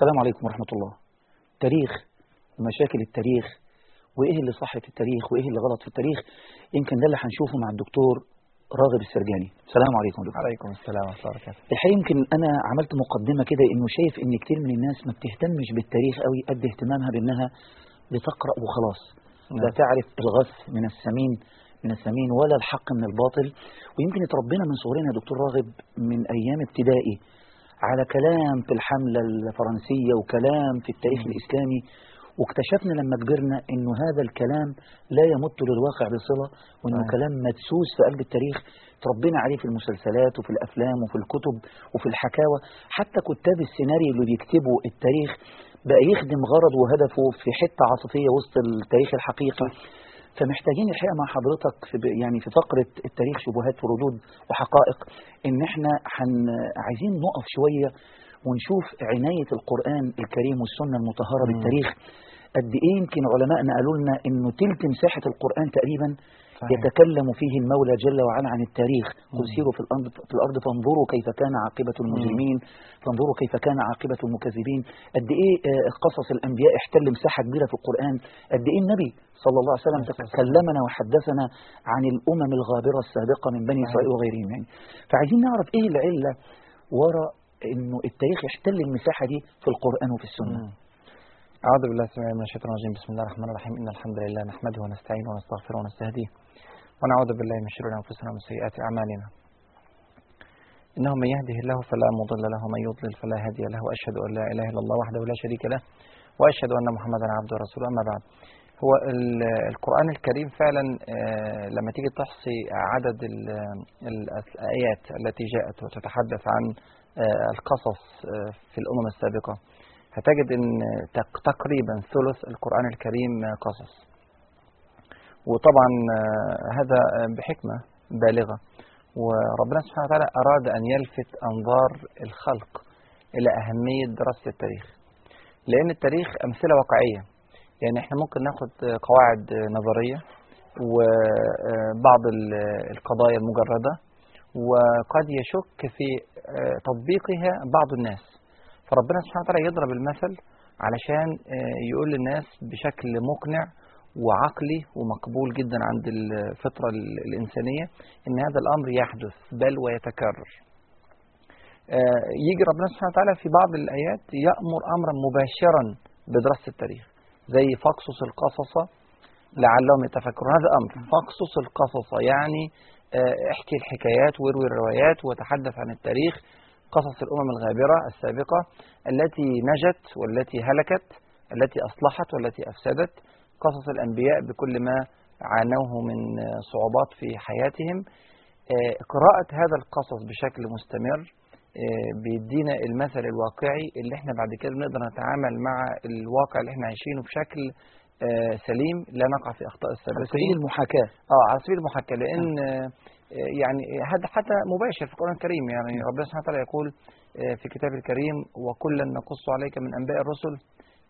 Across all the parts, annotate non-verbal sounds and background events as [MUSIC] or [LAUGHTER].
السلام عليكم ورحمة الله. تاريخ ومشاكل التاريخ وإيه اللي صح في التاريخ وإيه اللي غلط في التاريخ يمكن ده اللي هنشوفه مع الدكتور راغب السرجاني. السلام عليكم دكتور. عليكم السلام ورحمة الله وبركاته. الحقيقة يمكن أنا عملت مقدمة كده إنه شايف إن كتير من الناس ما بتهتمش بالتاريخ قوي قد اهتمامها بإنها بتقرأ وخلاص. لا نعم. تعرف الغث من السمين من السمين ولا الحق من الباطل. ويمكن اتربينا من صغرنا يا دكتور راغب من أيام ابتدائي. على كلام في الحملة الفرنسية وكلام في التاريخ الإسلامي واكتشفنا لما كبرنا إنه هذا الكلام لا يمت للواقع بصلة وإنه صحيح. كلام مدسوس في قلب التاريخ تربينا عليه في المسلسلات وفي الأفلام وفي الكتب وفي الحكاوى. حتى كتاب السيناريو اللي بيكتبوا التاريخ بقى يخدم غرض وهدفه في حتة عاطفية وسط التاريخ الحقيقي. فمحتاجين الحقيقة مع حضرتك في يعني في فقرة التاريخ شبهات وردود وحقائق إن إحنا حن عايزين نقف شوية ونشوف عناية القرآن الكريم والسنة المطهرة مم. بالتاريخ قد إيه يمكن علمائنا قالوا لنا إنه تلت مساحة القرآن تقريبا صحيح. يتكلم فيه المولى جل وعلا عن التاريخ قل. سيروا في الأرض, في الأرض فانظروا كيف كان عاقبة المجرمين فانظروا كيف كان عاقبة المكذبين قد إيه آه، قصص الأنبياء احتل مساحة كبيرة في القرآن قد إيه النبي صلى الله عليه وسلم عليه الصلاة كلمنا وحدثنا عن الأمم الغابرة السابقة من بني. إسرائيل وغيرهم يعني فعايزين نعرف إيه العلة وراء إنه التاريخ يحتل المساحة دي في القرآن وفي السنة. أعوذ بالله السميع من الشيطان الرجيم. بسم الله الرحمن الرحيم. إن الحمد لله نحمده ونستعينه ونستغفره ونستهديه ونعوذ بالله من شرور أنفسنا ومن سيئات أعمالنا. إنه من يهده الله فلا مضل له ومن يضلل فلا هادي له وأشهد أن لا إله إلا الله وحده لا شريك له وأشهد أن محمدا عبده ورسوله. أما بعد هو ال- القرآن الكريم فعلا آه، لما تيجي تحصي عدد ال- ال- الآيات التي جاءت وتتحدث عن آه، القصص آه، في الأمم السابقة هتجد إن تق- تقريبا ثلث القرآن الكريم قصص. وطبعا آه، هذا آه، بحكمة بالغة. وربنا سبحانه وتعالى أراد أن يلفت أنظار الخلق إلى أهمية دراسة التاريخ. لأن التاريخ أمثلة واقعية. يعني إحنا ممكن ناخد آه، قواعد نظرية وبعض القضايا المجردة. وقد يشك في تطبيقها بعض الناس. فربنا سبحانه وتعالى يضرب المثل علشان آه، يقول للناس بشكل مقنع وعقلي ومقبول جدا عند الفطرة ال- الإنسانية إن هذا الأمر يحدث بل ويتكرر. آه، يجي ربنا سبحانه وتعالى في بعض الآيات يأمر أمرا مباشرا بدراسة التاريخ زي فاقصص القصص لعلهم يتفكرون. هذا أمر فاقصص القصص يعني آه، احكي الحكايات واروي الروايات وتحدث عن التاريخ قصص الأمم الغابرة السابقة التي نجت والتي هلكت التي أصلحت والتي أفسدت قصص الأنبياء بكل ما عانوه من صعوبات في حياتهم. آه، قراءة هذا القصص بشكل مستمر آه، بيدينا المثل الواقعي اللي إحنا بعد كده بنقدر نتعامل مع الواقع اللي إحنا عايشينه بشكل آه، سليم. لا نقع في أخطاء على السابقين سبيل المحاكاة. آه على سبيل المحاكاة لأن آه، يعني هذا حتى مباشر في القرآن الكريم. يعني ربنا سبحانه وتعالى يقول آه، في كتاب الكريم وكلا نقص عليك من أنباء الرسل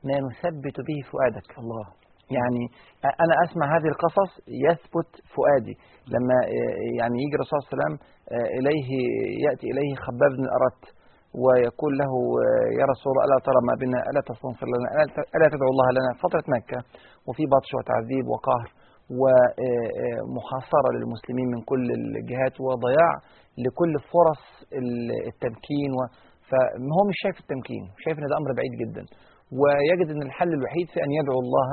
ما نثبت به فؤادك. الله. يعني أنا أسمع هذه القصص يثبت فؤادي. لما آه، يعني يجي الرسول صلى الله عليه وسلم آه، إليه يأتي إليه خباب بن الأرت ويقول له يا رسول الله ألا ترى ما بنا ألا تستنصر لنا ألا تدعو الله لنا. فترة مكة وفي بطش وتعذيب وقهر. ومحاصرة للمسلمين من كل الجهات وضياع لكل فرص ال- التمكين فهو مش شايف التمكين شايف إن ده أمر بعيد جدا. ويجد إن الحل الوحيد في أن يدعو الله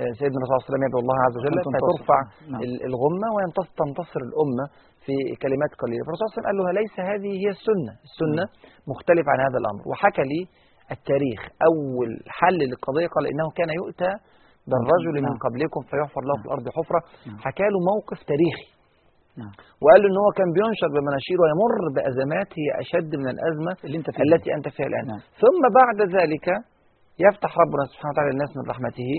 آه، سيدنا الرسول صلى الله عليه وسلم يدعو الله عز وجل. فترفع نعم. ال- الغمة وتنتصر الأمة في كلمات قليلة. فالرسول صلى الله عليه وسلم قال له ليس هذه هي السنة. السنة مختلف عن هذا الأمر. وحكى لي التاريخ. أول حل للقضية قال إنه كان يؤتى بالرجل من نعم. قبلكم فيحفر له في الأرض حفرة نعم. حكى له موقف تاريخي نعم. وقال له إن هو كان بينشر بمناشير ويمر بأزمات هي أشد من الأزمة اللي أنت فيه التي أنت فيها الآن نعم. ثم بعد ذلك يفتح ربنا سبحانه وتعالى الناس من رحمته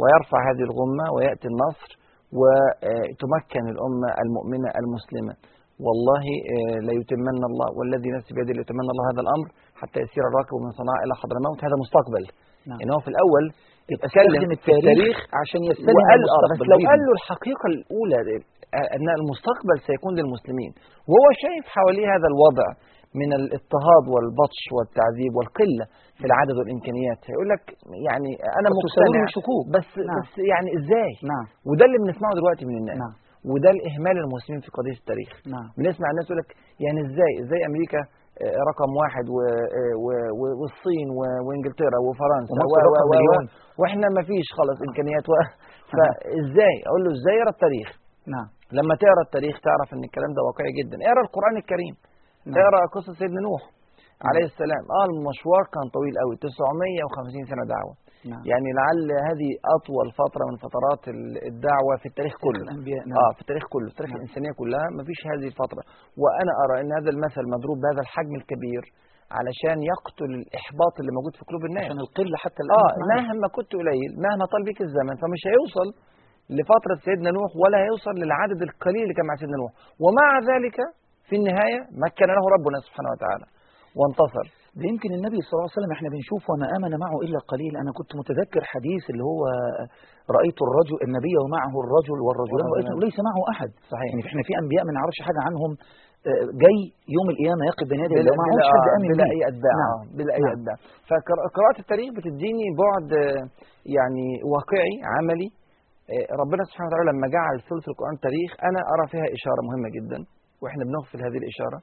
ويرفع هذه الغمة ويأتي النصر وتمكن الأمة المؤمنة المسلمة والله آه، لا يتمن الله والذي نفسي بيده ليتمنى الله هذا الأمر حتى يسير الراكب من صنعاء إلى حضرموت هذا مستقبل. نعم. يعني هو في يستخدم اتكلم في التاريخ عشان يستلم آه بس المستقبل. لو أيضاً. قال له الحقيقة الأولى آه، أن المستقبل سيكون للمسلمين. وهو شايف حواليه هذا الوضع من الاضطهاد والبطش والتعذيب والقلة في العدد والإمكانيات. هيقول لك يعني أنا مقتنع. بس نعم. بس يعني إزاي؟ نعم. وده اللي بنسمعه دلوقتي من الناس. نعم. وده الإهمال المسلمين في قضية التاريخ. نعم. بنسمع الناس يقول لك يعني إزاي؟ إزاي أمريكا آه، رقم واحد و آه، و- و- والصين و- وإنجلترا وفرنسا و- و- و-. وإحنا ما فيش خالص إمكانيات و... فإزاي؟ أقول له إزاي اقرا التاريخ؟ نعم. لما تقرأ التاريخ تعرف إن الكلام ده واقعي جدا. اقرأ القرآن الكريم. نعم. اقرا قصة سيدنا نوح عليه السلام. آه المشوار كان طويل قوي 950 سنة دعوة. نعم. يعني لعل هذه أطول فترة من فترات ال- الدعوة في التاريخ كل كله نعم. آه في التاريخ كله في تاريخ نعم. الإنسانية كلها ما فيش هذه الفترة. وأنا أرى إن هذا المثل مضروب بهذا الحجم الكبير علشان يقتل الإحباط اللي موجود في قلوب الناس. عشان القلة حتى الآن معنا. مهما كنت قليل مهما طال بيك الزمن فمش هيوصل لفترة سيدنا نوح ولا هيوصل للعدد القليل اللي كان مع سيدنا نوح. ومع ذلك في النهاية مكن له ربنا سبحانه وتعالى وانتصر. ده يمكن النبي صلى الله عليه وسلم إحنا بنشوف وما آمن معه إلا قليل. أنا كنت متذكر حديث اللي هو رأيت الرجل النبي ومعه الرجل والرجلان ليس معه أحد. صحيح. يعني إحنا في أنبياء ما نعرفش حاجة عنهم آه، جاي يوم القيامة يقف بين يدي الله معهوش حد آمن بلا بيه. أي أتباع. نعم. آه، بلا أي نعم. أتباع. فقراءة التاريخ بتديني بعد آه، يعني واقعي عملي. ربنا سبحانه وتعالى لما جعل ثلث القرآن تاريخ أنا أرى فيها إشارة مهمة جدا وإحنا بنغفل هذه الإشارة.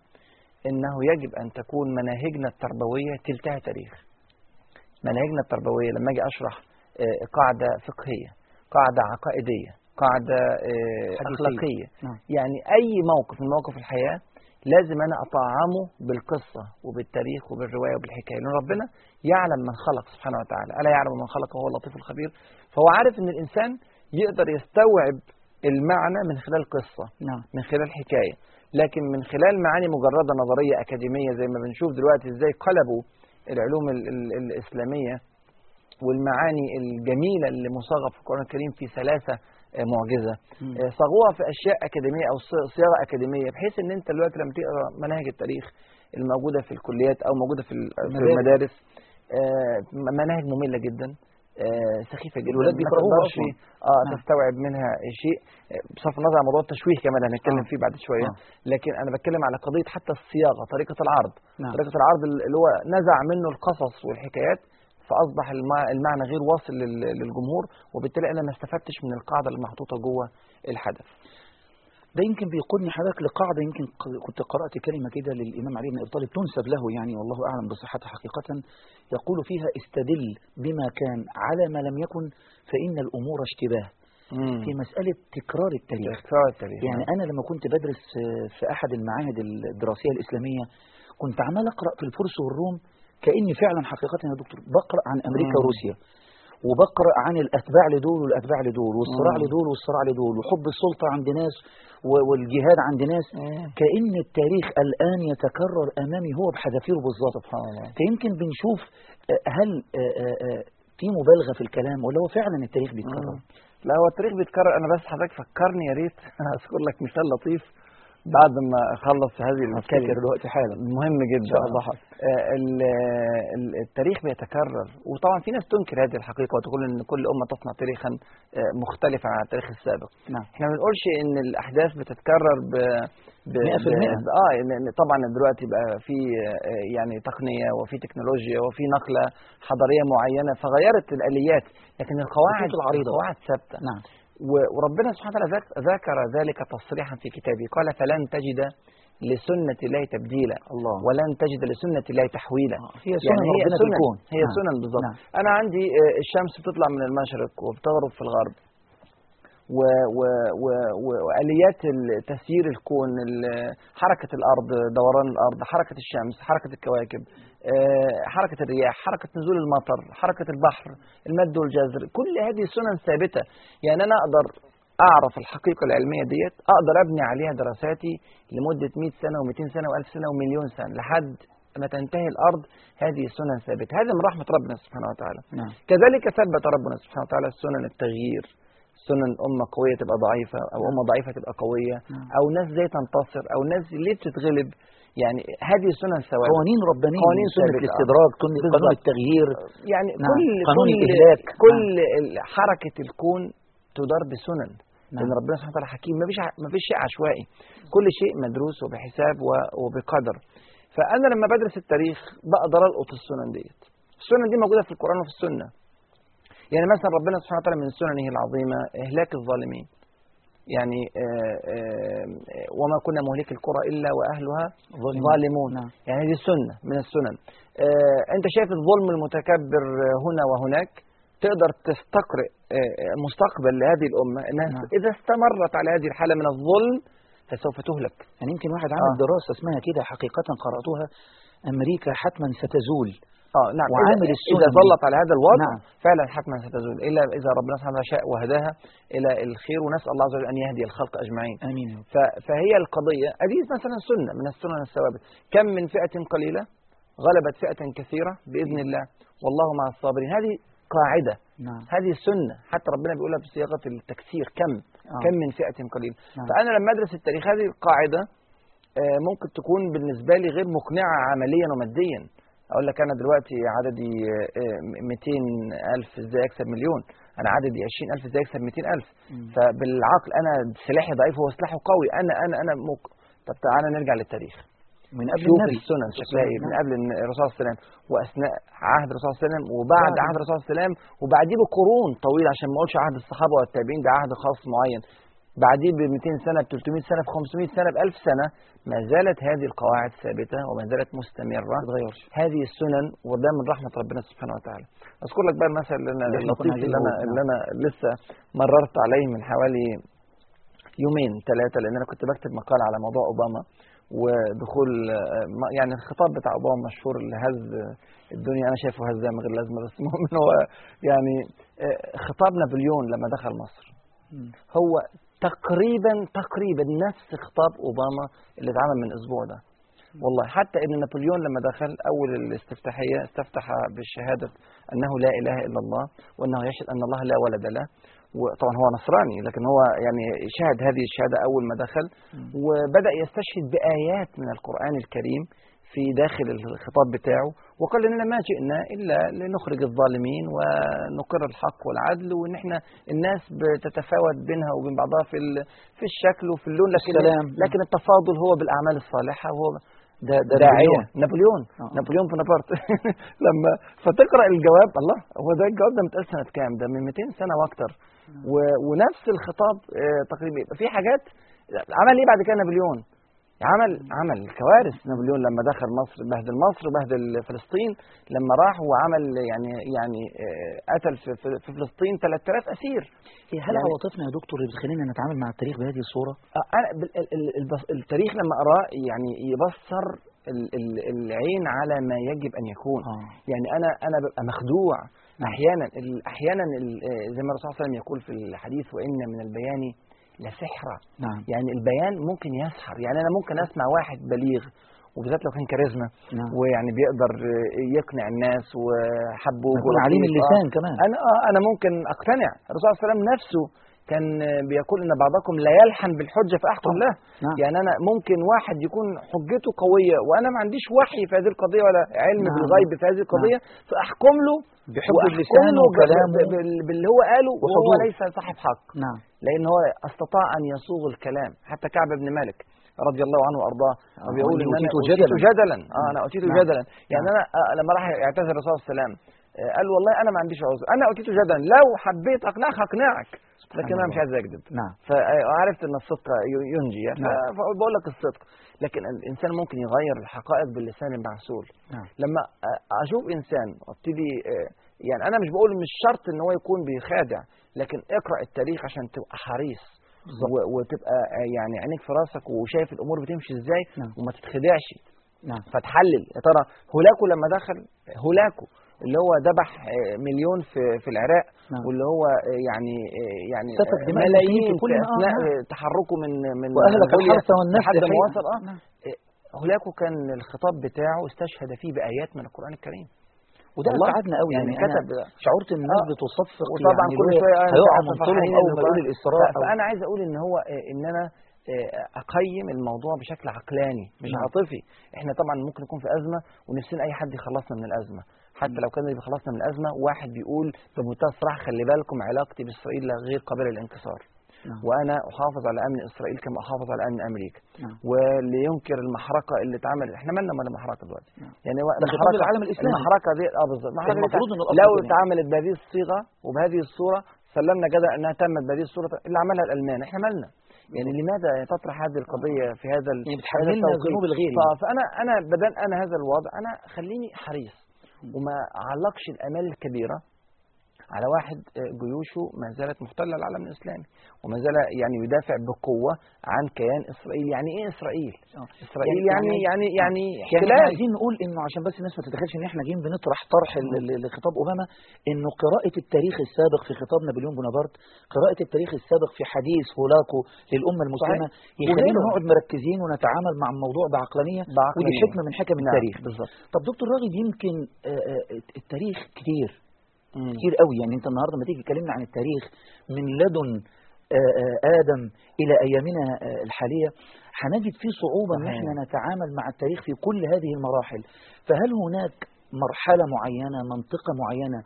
إنه يجب أن تكون مناهجنا التربوية تلتها تاريخ. مناهجنا التربوية لما أجي أشرح آه، قاعدة فقهية قاعدة عقائدية قاعدة آه،. أخلاقية. نعم. يعني أي موقف من مواقف الحياة لازم أنا أطعمه بالقصة وبالتاريخ وبالرواية وبالحكاية لأن ربنا يعلم من خلق سبحانه وتعالى. ألا يعلم من خلق وهو اللطيف الخبير. فهو عارف إن الإنسان يقدر يستوعب المعنى من خلال قصة نعم. من خلال حكاية. لكن من خلال معاني مجرده نظريه أكاديمية زي ما بنشوف دلوقتي إزاي قلبوا العلوم ال ال الإسلامية والمعاني الجميلة اللي مصاغة في القرآن الكريم في ثلاثة آه، معجزة مم. آه، صاغوها في أشياء أكاديمية أو ص- صياغة أكاديمية بحيث إن أنت دلوقتي لما تقرأ مناهج التاريخ الموجودة في الكليات أو موجودة في ال- في المدارس. آه، مناهج مملة جدا سخيفة جدا الولاد أصلاً. آه نعم. تستوعب منها شيء آه، بصرف النظر عن موضوع التشويه كمان هنتكلم آه. فيه بعد شوية آه. لكن أنا بتكلم على قضية حتى الصياغة طريقة العرض نعم طريقة العرض اللي هو نزع منه القصص والحكايات فأصبح المع- المعنى غير واصل لل- للجمهور وبالتالي أنا ما استفدتش من القاعدة اللي محطوطه جوه الحدث ده يمكن بيقودني حضرتك لقاعدة يمكن كنت قرأت كلمة كده للإمام علي بن أبي طالب تنسب له يعني والله أعلم بصحتها حقيقة يقول فيها استدل بما كان على ما لم يكن فإن الأمور اشتباه. في مسألة تكرار التاريخ. تكرار التاريخ. يعني أنا لما كنت بدرس في أحد المعاهد الدراسية الإسلامية كنت عمال أقرأ في الفرس والروم كأني فعلا حقيقة يا دكتور بقرأ عن أمريكا مم. وروسيا وبقرأ عن الأتباع لدول والأتباع لدول والصراع مم. لدول والصراع لدول وحب السلطة عند ناس والجهاد عند ناس. مم. كأن التاريخ الآن يتكرر أمامي هو بحذافيره بالظبط. سبحان الله. فيمكن بنشوف آه، هل آه، آه، آه، في مبالغة في الكلام ولا هو فعلا التاريخ بيتكرر؟ مم. لا هو التاريخ بيتكرر. أنا بس حضرتك فكرني يا ريت. [LAUGHS] أذكر لك مثال لطيف. بعد ما أخلص هذه الكلمة دلوقتي حالا. مهم جدا. آه، ال- ال- التاريخ بيتكرر. وطبعا في ناس تنكر هذه الحقيقة وتقول إن كل أمة تصنع تاريخا آه، مختلفا عن التاريخ السابق. نعم. إحنا ما بنقولش إن الأحداث بتتكرر ب ب 100%. ب- آه طبعا دلوقتي بقى في آه، يعني تقنية وفي تكنولوجيا وفي نقلة حضارية معينة فغيرت الآليات لكن القواعد العريضة. القواعد ثابتة. نعم. وربنا سبحانه وتعالى ذك- ذكر ذلك تصريحا في كتابه. قال فلن تجد لسنة الله تبديلا الله. ولن تجد لسنة الله تحويلا. آه، هي سنن هي ربنا في سنن الكون هي نعم. سنن بالظبط نعم. أنا عندي آه، الشمس بتطلع من المشرق وبتغرب في الغرب. و و و و- وآليات ال- تسيير الكون ال- حركة الأرض دوران الأرض حركة الشمس حركة الكواكب. آه، حركة الرياح حركة نزول المطر حركة البحر المد والجزر كل هذه سنن ثابتة. يعني أنا أقدر أعرف الحقيقة العلمية ديت أقدر أبني عليها دراساتي لمدة 100 سنة و200 سنة و1000 سنة ومليون سنة لحد ما تنتهي الأرض. هذه سنن ثابتة. هذا من رحمة ربنا سبحانه وتعالى. نعم. كذلك ثبت ربنا سبحانه وتعالى سنن التغيير. سنن أمة قوية تبقى ضعيفة أو أمة ضعيفة تبقى قوية نعم. أو ناس زي تنتصر أو ناس ليه بتتغلب يعني هذه سنن ثوابت قوانين ربانية قوانين سنة. الاستدراج. قانون التغيير يعني نعم. كل قانون كل الإهلاك. كل ال- حركة الكون تدار بسنن نعم. لأن ربنا سبحانه وتعالى حكيم ما فيش ما فيش شيء عشوائي كل شيء مدروس وبحساب وبقدر فأنا لما بدرس التاريخ بقدر ألقط السنن ديت السنن دي موجودة في القرآن وفي السنة يعني مثلا ربنا سبحانه وتعالى من سننه العظيمة إهلاك الظالمين يعني آه، آه، وما كنا مهلك القرى إلا وأهلها ظالمون نعم. يعني دي سنة من السنن آه، أنت شايف الظلم المتكبر هنا وهناك تقدر تستقرئ مستقبل لهذه الأمة إنها نعم. إذا استمرت على هذه الحالة من الظلم فسوف تهلك يعني يمكن واحد عمل آه. دراسة اسمها كده حقيقة قرأتها أمريكا حتما ستزول آه نعم. وعامل إذا- السنن. اذا. ظلت على هذا الوضع نعم. فعلا حتما ستزول. إلا إذا ربنا سبحانه شاء وهداها إلى الخير ونسأل الله عز وجل أن يهدي الخلق أجمعين. ف- فهي القضية. ادي مثلا سنة من السنن الثوابت. كم من فئة قليلة؟ غلبت فئة كثيرة بإذن الله. والله مع الصابرين. هذه قاعدة. نعم. هذه السنة حتى ربنا بيقولها بصياغه التكسير. كم؟ آه. كم من فئة قليلة؟ نعم. فأنا لما أدرس التاريخ هذه القاعده آه، ممكن تكون بالنسبة لي غير مقنعة عمليا وماديا. أقول لك أنا دلوقتي عددي آه، 200 ألف إزاي أكسب مليون؟ أنا عددي 20 ألف إزاي أكسب 200 ألف؟ مم. فبالعقل أنا سلاحي ضعيف وهو سلاحه قوي. أنا أنا أنا مك... طب تعالى نرجع للتاريخ. من قبل شوف النبي. السنن شكلها إيه. من. قبل الرسول صلى الله عليه وسلم وأثناء عهد الرسول صلى الله عليه وسلم وبعد بعد. عهد الرسول صلى الله عليه وسلم وبعديه بقرون طويلة عشان ما أقولش عهد الصحابة والتابعين ده عهد خاص معين. بعديه ب 200 سنة ب 300 سنة ب 500 سنة ب 1000 سنة ما زالت هذه القواعد ثابتة وما زالت مستمرة. ما تتغيرش. هذه السنن وده من رحمة ربنا سبحانه وتعالى. أذكر لك بقى المثل اللي أنا- اللطيف اللي أنا عايزين اللي أنا لسه مررت عليه من حوالي يومين ثلاثة لأن أنا كنت بكتب مقال على موضوع أوباما ودخول آه، يعني الخطاب بتاع أوباما مشهور اللي هز الدنيا. أنا شايفه هزها من غير لازمه بس [LAUGHS] المهم هو يعني آه، خطاب نابليون لما دخل مصر. هو تقريبا تقريبا نفس خطاب أوباما اللي اتعمل من أسبوع ده. والله حتى إن نابليون لما دخل أول الاستفتاحية استفتح بالشهادة أنه لا إله إلا الله وأنه يشهد أن الله لا ولد له. وطبعا هو نصراني لكن هو يعني شهد هذه الشهادة أول ما دخل. وبدأ يستشهد بآيات من القرآن الكريم في داخل الخطاب بتاعه. وقال اننا ما جئنا إلا لنخرج الظالمين ونقر الحق والعدل وان إحنا الناس بتتفاوت بينها وبين بعضها في في الشكل وفي اللون لكن السلام. لكن التفاضل هو بالأعمال الصالحة وهو ده ده داعية. نابليون. نابليون. آه. نابليون بونابرت. [LAUGHS] لما فتقرأ الجواب الله هو ده الجواب ده متقال سنة كام؟ ده من 200 سنة وأكتر. و... ونفس الخطاب آه، تقريبا. في حاجات عمل إيه بعد كده نابليون؟ عمل عمل كوارث نابليون لما دخل مصر بهدل مصر بهدل فلسطين لما راح وعمل يعني يعني آه، قتل في, فلسطين 3000 أسير إيه، هل يعني- عواطفنا يا دكتور اللي بتخلينا نتعامل مع التاريخ بهذه الصورة؟ آه، أنا التاريخ لما أراه يعني يبصر ال- ال- العين على ما يجب أن يكون آه. يعني أنا أنا ببقى مخدوع نعم. أحيانا أحيانا آه، زي ما الرسول صلى الله عليه وسلم يقول في الحديث وإن من البيان لسحرا نعم. يعني البيان ممكن يسحر. يعني أنا ممكن أسمع واحد بليغ وبالذات لو كان كاريزما نعم. ويعني بيقدر آه، يقنع الناس وحبه عليم اللسان كمان. أنا آه أنا ممكن أقتنع. الرسول صلى الله عليه وسلم نفسه كان آه، بيقول إن بعضكم لا يلحن بالحجة فأحكم له نعم. يعني أنا ممكن واحد يكون حجته قوية وأنا ما عنديش وحي في هذه القضية ولا علم نعم. بالغيب في هذه القضية فأحكم له بحجة وأحكم لسانه له ب- وكلامه باللي هو قاله وهو وحضور. ليس صاحب حق نعم لأن هو استطاع أن يصوغ الكلام حتى كعب بن مالك رضي الله عنه وأرضاه آه، وبيقول إني إن أنا أوتيت جدلاً. جدلا آه أنا اوتيت نعم. جدلا يعني نعم. أنا آه لما راح يعتذر الرسول صلى الله عليه وسلم آه، قال والله أنا ما عنديش عذر أنا اوتيت جدلا لو حبيت أقنعك هقنعك لكن أنا. مش عايز أكذب. نعم. فعرفت إن الصدق ينجي. نعم. فبقول لك الصدق. لكن الإنسان ممكن يغير الحقائق باللسان المعسول. نعم. لما أشوف إنسان وابتدي يعني أنا مش بقول مش شرط إن هو يكون بيخادع لكن اقرأ التاريخ عشان تبقى حريص. وتبقى يعني عينيك في راسك وشايف الأمور بتمشي إزاي نعم. وما تتخدعش. نعم. فتحلل. يا ترى هولاكو لما دخل؟ هولاكو. اللي هو ذبح آه، مليون في في العراق نعم. واللي هو آه، يعني آه، يعني ملايين في أثناء نعم. آه، تحركه من من منغوليا الحرث والنسل لحد ما وصل آه نعم. هولاكو كان الخطاب بتاعه استشهد فيه بآيات من القرآن الكريم وده أسعدنا قوي يعني يعني, كتب شعرت إن الناس آه. بتصفق وطبعا يعني كل شوية هيقع من فرحانين اول ما. يقول الإسراء فأنا عايز أقول إن هو إن أنا أقيم الموضوع بشكل عقلاني مش نعم. عاطفي إحنا طبعا ممكن نكون في أزمة ونفسنا أي حد يخلصنا من الأزمة حتى لو كان اللي بيخلصنا من الأزمة واحد بيقول بمنتهى الصراحه خلي بالكم علاقتي بإسرائيل غير قابلة للانكسار نعم. وأنا أحافظ على أمن إسرائيل كما أحافظ على أمن أمريكا نعم. واللي ينكر المحرقة اللي اتعملت إحنا مالنا مال المحرقة دلوقتي نعم. يعني خطاب العالم الإسلامي. المحرقة دي آه بالظبط المفروض الأصل لو. اتعملت بهذه الصيغة وبهذه الصورة سلمنا جدل إنها تمت بهذه الصورة اللي عملها الألمان إحنا مالنا يعني لماذا تطرح هذه القضية في هذا يعني بتحملنا؟ ذنوب الغير فانا أنا بدل أنا هذا الوضع أنا خليني حريص وما علقش الأمال الكبيرة. على واحد آه، جيوشه ما زالت محتله العالم الإسلامي وما زال يعني يدافع بقوة عن كيان إسرائيل. يعني إيه إسرائيل؟ آه. إسرائيل يعني يعني يعني يعني إحنا احتلال عايزين نقول إنه عشان بس الناس ما تتخيلش إن إحنا جايين بنطرح طرح لخطاب أوباما إنه قراءة التاريخ السابق في خطاب نابليون بونابرت قراءة التاريخ السابق في حديث هولاكو للأمة المسلمة يخلينا. نقعد مركزين ونتعامل مع الموضوع بعقلانية ودي. حكمة من حكم نعم، التاريخ. بالظبط طب دكتور راغب يمكن آه، آه، التاريخ كتير. مم. كتير قوي يعني انت النهارده لما تيجي تكلمنا عن التاريخ من لدن آه، آه، آدم إلى أيامنا آه، الحالية هنجد فيه صعوبة إن صحيح. إحنا نتعامل مع التاريخ في كل هذه المراحل فهل هناك مرحلة معينة منطقة معينة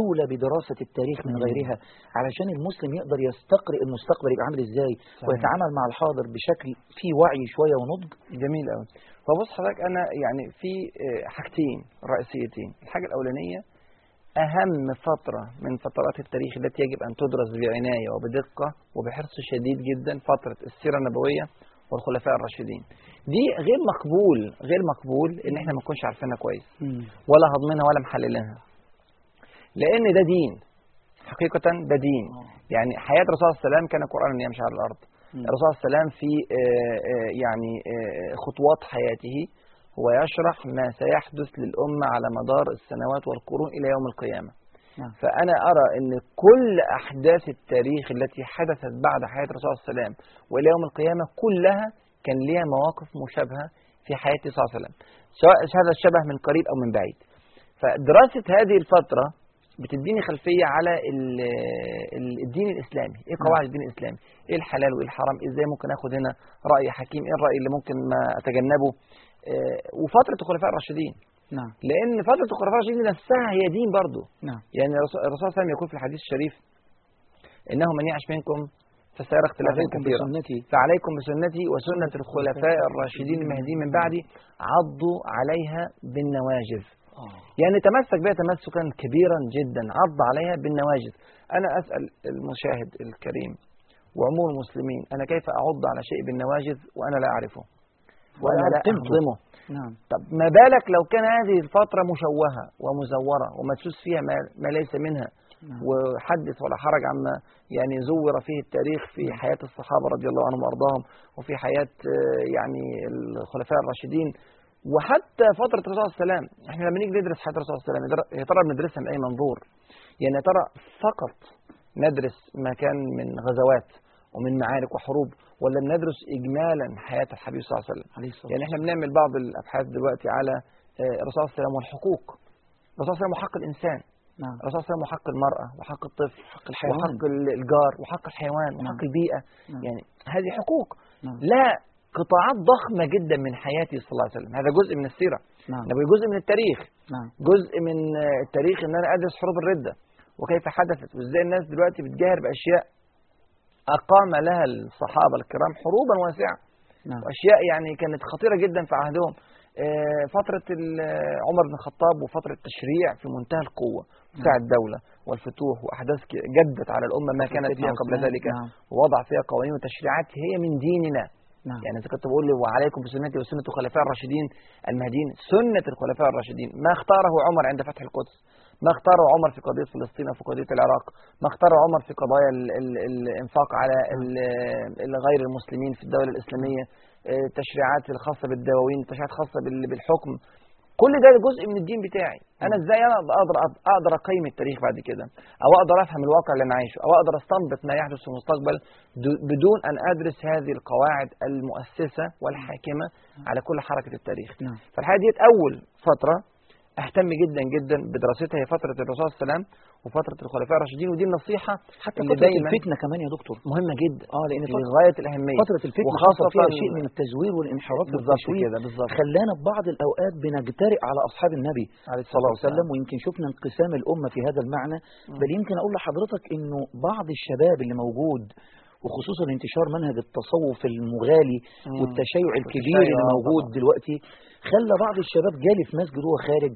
أولى بدراسة التاريخ من. غيرها علشان المسلم يقدر يستقرئ المستقبل يبقى عامل إزاي صحيح. ويتعامل مع الحاضر بشكل فيه وعي شوية ونضج جميل قوي فبص حضرتك أنا يعني في حاجتين رئيسيتين الحاجة الأولانية أهم فترة من فترات التاريخ التي يجب أن تدرس بعناية وبدقة وبحرص شديد جدا فترة السيرة النبوية والخلفاء الراشدين. دي غير مقبول غير مقبول إن إحنا ما نكونش عارفينها كويس. ولا هضمنها ولا محللينها. لأن ده دين. حقيقه ده دين. يعني حياة الرسول صلى الله عليه وسلم كان قرانا يمشي على الأرض. الرسول صلى الله عليه وسلم في آه، آه، يعني آه، خطوات حياته هو يشرح ما سيحدث للأمة على مدار السنوات والقرون إلى يوم القيامة. نعم. فأنا أرى أن كل أحداث التاريخ التي حدثت بعد حياة الرسول صلى الله عليه وسلم وإلى يوم القيامة كلها كان لها مواقف مشابهة في حياته صلى الله عليه وسلم. سواء هذا الشبه من قريب أو من بعيد. فدراسة هذه الفترة بتديني خلفية على ال- ال- الدين الإسلامي. إيه قواعد الدين الإسلامي؟ إيه الحلال وإيه الحرام؟ إزاي ممكن أخد هنا رأي حكيم؟ إيه الرأي اللي ممكن ما أتجنبه؟ وفترة الخلفاء الراشدين. نعم. لأن فترة الخلفاء الراشدين دي نفسها هي دين برضه نعم. يعني الرسول صلى الله عليه وسلم يقول في الحديث الشريف إنه من يعش منكم فسيرى اختلافا كثيرا. فعليكم بسنتي وسنة الخلفاء الراشدين المهديين من بعدي. عضوا عليها بالنواجذ. آه. يعني تمسك بها تمسكا كبيرا جدا. عض عليها بالنواجذ. أنا أسأل المشاهد الكريم وعموم المسلمين أنا كيف أعض على شيء بالنواجذ وأنا لا أعرفه؟ ولا. أهضمه نعم. طب ما بالك لو كان هذه الفترة مشوهة ومزورة ومدسوس فيها ما, ما ليس منها نعم. وحدث ولا حرج عما يعني زور فيه التاريخ في حياة الصحابة رضي الله عنهم وأرضاهم وفي حياة آه، يعني الخلفاء الراشدين. وحتى فترة الرسول صلى الله عليه وسلم إحنا لما نيجي ندرس حياة الرسول صلى الله عليه وسلم يا ترى بندرسها من أي منظور؟ يعني يا ترى فقط ندرس ما كان من غزوات ومن معارك وحروب ولا بندرس إجمالا حياة الحبيب صلى الله عليه وسلم. يعني إحنا بنعمل بعض الأبحاث دلوقتي على آه، الرسول صلى الله عليه وسلم والحقوق. الرسول صلى الله عليه وسلم وحق الإنسان. نعم. الرسول صلى الله عليه وسلم وحق المرأة وحق الطفل حق الحيوان. وحق ال- الجار وحق الحيوان وحق نعم. البيئة. نعم. يعني هذه حقوق. نعم. لا قطاعات ضخمة جدا من حياته صلى الله عليه وسلم. هذا جزء من السيرة. نعم. جزء من التاريخ. نعم. جزء من آه، التاريخ إن أنا أدرس حروب الردة. وكيف حدثت. وإزاي الناس دلوقتي بتجاهر بأشياء. أقام لها الصحابة الكرام حروبا واسعة. نعم. واشياء يعني كانت خطيرة جدا في عهدهم. آه، آه، عمر بن الخطاب وفترة التشريع في منتهى القوة بتاع الدولة والفتوح وأحداث ك- جدت على الأمة ما كانت فيها قبل عثمان، ذلك. نعم. ووضع فيها قوانين وتشريعات هي من ديننا. نعم. يعني إذا كنت بقول وعليكم بسنتي وسنة الخلفاء الراشدين المهديين سنة الخلفاء الراشدين ما اختاره عمر عند فتح القدس. ما اختاره عمر في قضية فلسطين أو في قضية العراق؟ ما اختاره عمر في قضايا ال- ال- الإنفاق على غير المسلمين في الدولة الإسلامية؟ آه، التشريعات الخاصة بالدواوين التشريعات الخاصه بال- بالحكم. كل ده جزء من الدين بتاعي. أنا إزاي أنا أقدر أقدر أقيم التاريخ بعد كده؟ أو أقدر أفهم الواقع اللي أنا عايشه؟ أو أقدر أستنبط ما يحدث في المستقبل دو- بدون أن أدرس هذه القواعد المؤسسة والحاكمة على كل حركة التاريخ. نعم. فالحقيقة ديت أول فترة أهتم جدا جدا بدراستها هي فترة الرسول صلى الله عليه وسلم وفترة الخلفاء الراشدين ودي النصيحة حتى دايما الفتنة كمان يا دكتور مهمة جدا آه لأن فترة لغايه الأهمية فترة الفتنة وخاصة حصل فيها شيء من التزوير والانحراف بالظبط كده بالظبط خلانا في بعض الأوقات بنجترئ على أصحاب النبي عليه عليه والسلام. ويمكن شفنا انقسام الأمة في هذا المعنى. بل يمكن أقول لحضرتك إنه بعض الشباب اللي موجود وخصوصا انتشار منهج التصوف المغالي. والتشيع الكبير اللي آه، موجود. دلوقتي خلى بعض الشباب جالي في مسجد وهو خارج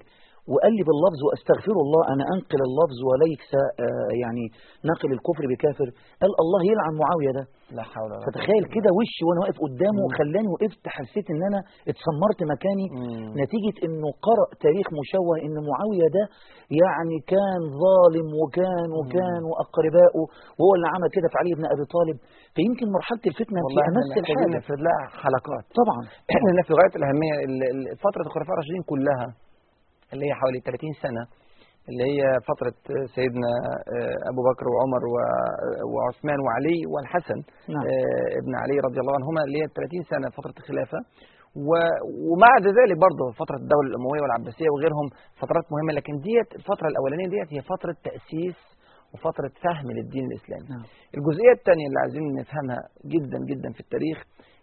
وقال لي باللفظ وأستغفر الله أنا أنقل اللفظ وليس آه، يعني ناقل الكفر بكافر قال الله يلعن معاوية ده. لا حول ولا فتخيل كده وشي وأنا واقف قدامه. خلاني وقفت حسيت إن أنا اتسمرت مكاني. مم. نتيجة إنه قرأ تاريخ مشوه إن معاوية ده يعني كان ظالم وكان وكان واقربائه وهو اللي عمل كده في علي بن أبي طالب. فيمكن مرحلة الفتنة في محتاجين الحالة نفرد لها حلقات. طبعا. إحنا في غاية الأهمية ال- ال- فترة الخلفاء الراشدين كلها. اللي هي حوالي 30 سنة اللي هي فترة سيدنا آه، أبو بكر وعمر و- وعثمان وعلي والحسن نعم. آه، ابن علي رضي الله عنهما اللي هي 30 سنة فترة الخلافة. و- ومع ذلك برضه فترة الدولة الأموية والعباسية وغيرهم فترات مهمة لكن ديت الفترة الأولانية ديت هي فترة تأسيس وفترة فهم للدين الإسلامي. نعم. الجزئية الثانية اللي عايزين نفهمها جدا جدا في التاريخ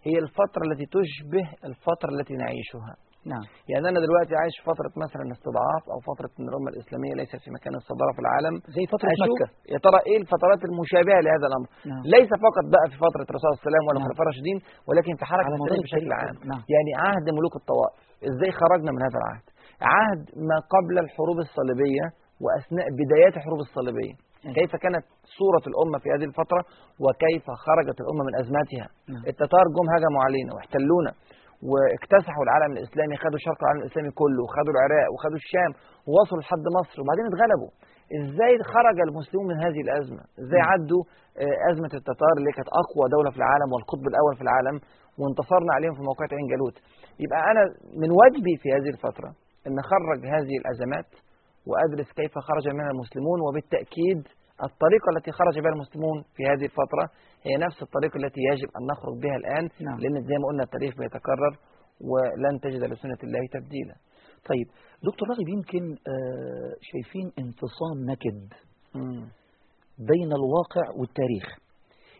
هي الفترة التي تشبه الفترة التي نعيشها. نعم. يعني أنا دلوقتي عايش في فترة مثلا استضعاف أو فترة أن الأمة الإسلامية ليست في مكان الصدارة في العالم. زي فترة مكة يا ترى إيه الفترات المشابهة لهذا الأمر؟ نعم. ليس فقط بقى في فترة الرسول صلى الله عليه وسلم ولا نعم. الخلفاء الراشدين ولكن في حركة التاريخ بشكل. عام. نعم. يعني عهد ملوك الطوائف. إزاي خرجنا من هذا العهد؟ عهد ما قبل الحروب الصليبية وأثناء بدايات الحروب الصليبية. كيف كانت صورة الأمة في هذه الفترة؟ وكيف خرجت الأمة من أزماتها؟ نعم. التتار جم هجموا علينا واحتلونا. واكتسحوا العالم الإسلامي خدوا شرق العالم الإسلامي كله وخدوا العراق وخدوا الشام ووصلوا لحد مصر وبعدين اتغلبوا. إزاي خرج المسلمون من هذه الأزمة؟ إزاي. عدوا آه، أزمة التتار اللي كانت أقوى دولة في العالم والقطب الأول في العالم وانتصرنا عليهم في موقعة عين جالوت. يبقى أنا من واجبي في هذه الفترة أن أخرج هذه الأزمات وأدرس كيف خرج منها المسلمون وبالتأكيد الطريقة التي خرج بها المسلمون في هذه الفترة هي نفس الطريقة التي يجب أن نخرج بها الآن نعم. لأن زي ما قلنا التاريخ بيتكرر ولن تجد لسنة الله تبديلا. طيب دكتور راغب يمكن آه شايفين انفصام نكد بين الواقع والتاريخ.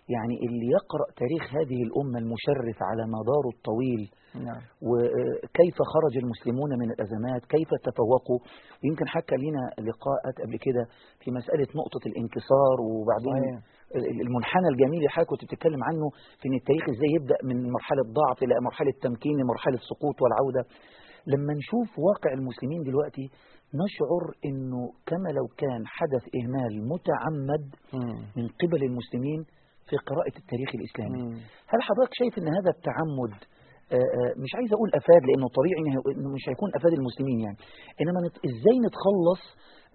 يعني اللي يقرأ تاريخ هذه الأمة المشرف على مداره الطويل نعم. وكيف خرج المسلمون من الأزمات؟ كيف تفوقوا؟ ويمكن حكى لنا لقاءات قبل كده في مسألة نقطة الانكسار وبعدين صحيح. المنحنى الجميل اللي حضرتك كنت بتتكلم عنه في إن التاريخ إزاي يبدأ من مرحلة ضعف إلى مرحلة تمكين لمرحلة سقوط والعودة. لما نشوف واقع المسلمين دلوقتي نشعر إنه كما لو كان حدث إهمال متعمد من قبل المسلمين في قراءة التاريخ الإسلامي. هل حضرتك شايف إن هذا التعمد مش عايز أقول أفاد لأنه طبيعي إنه مش هيكون أفاد المسلمين يعني إنما نت- إزاي نتخلص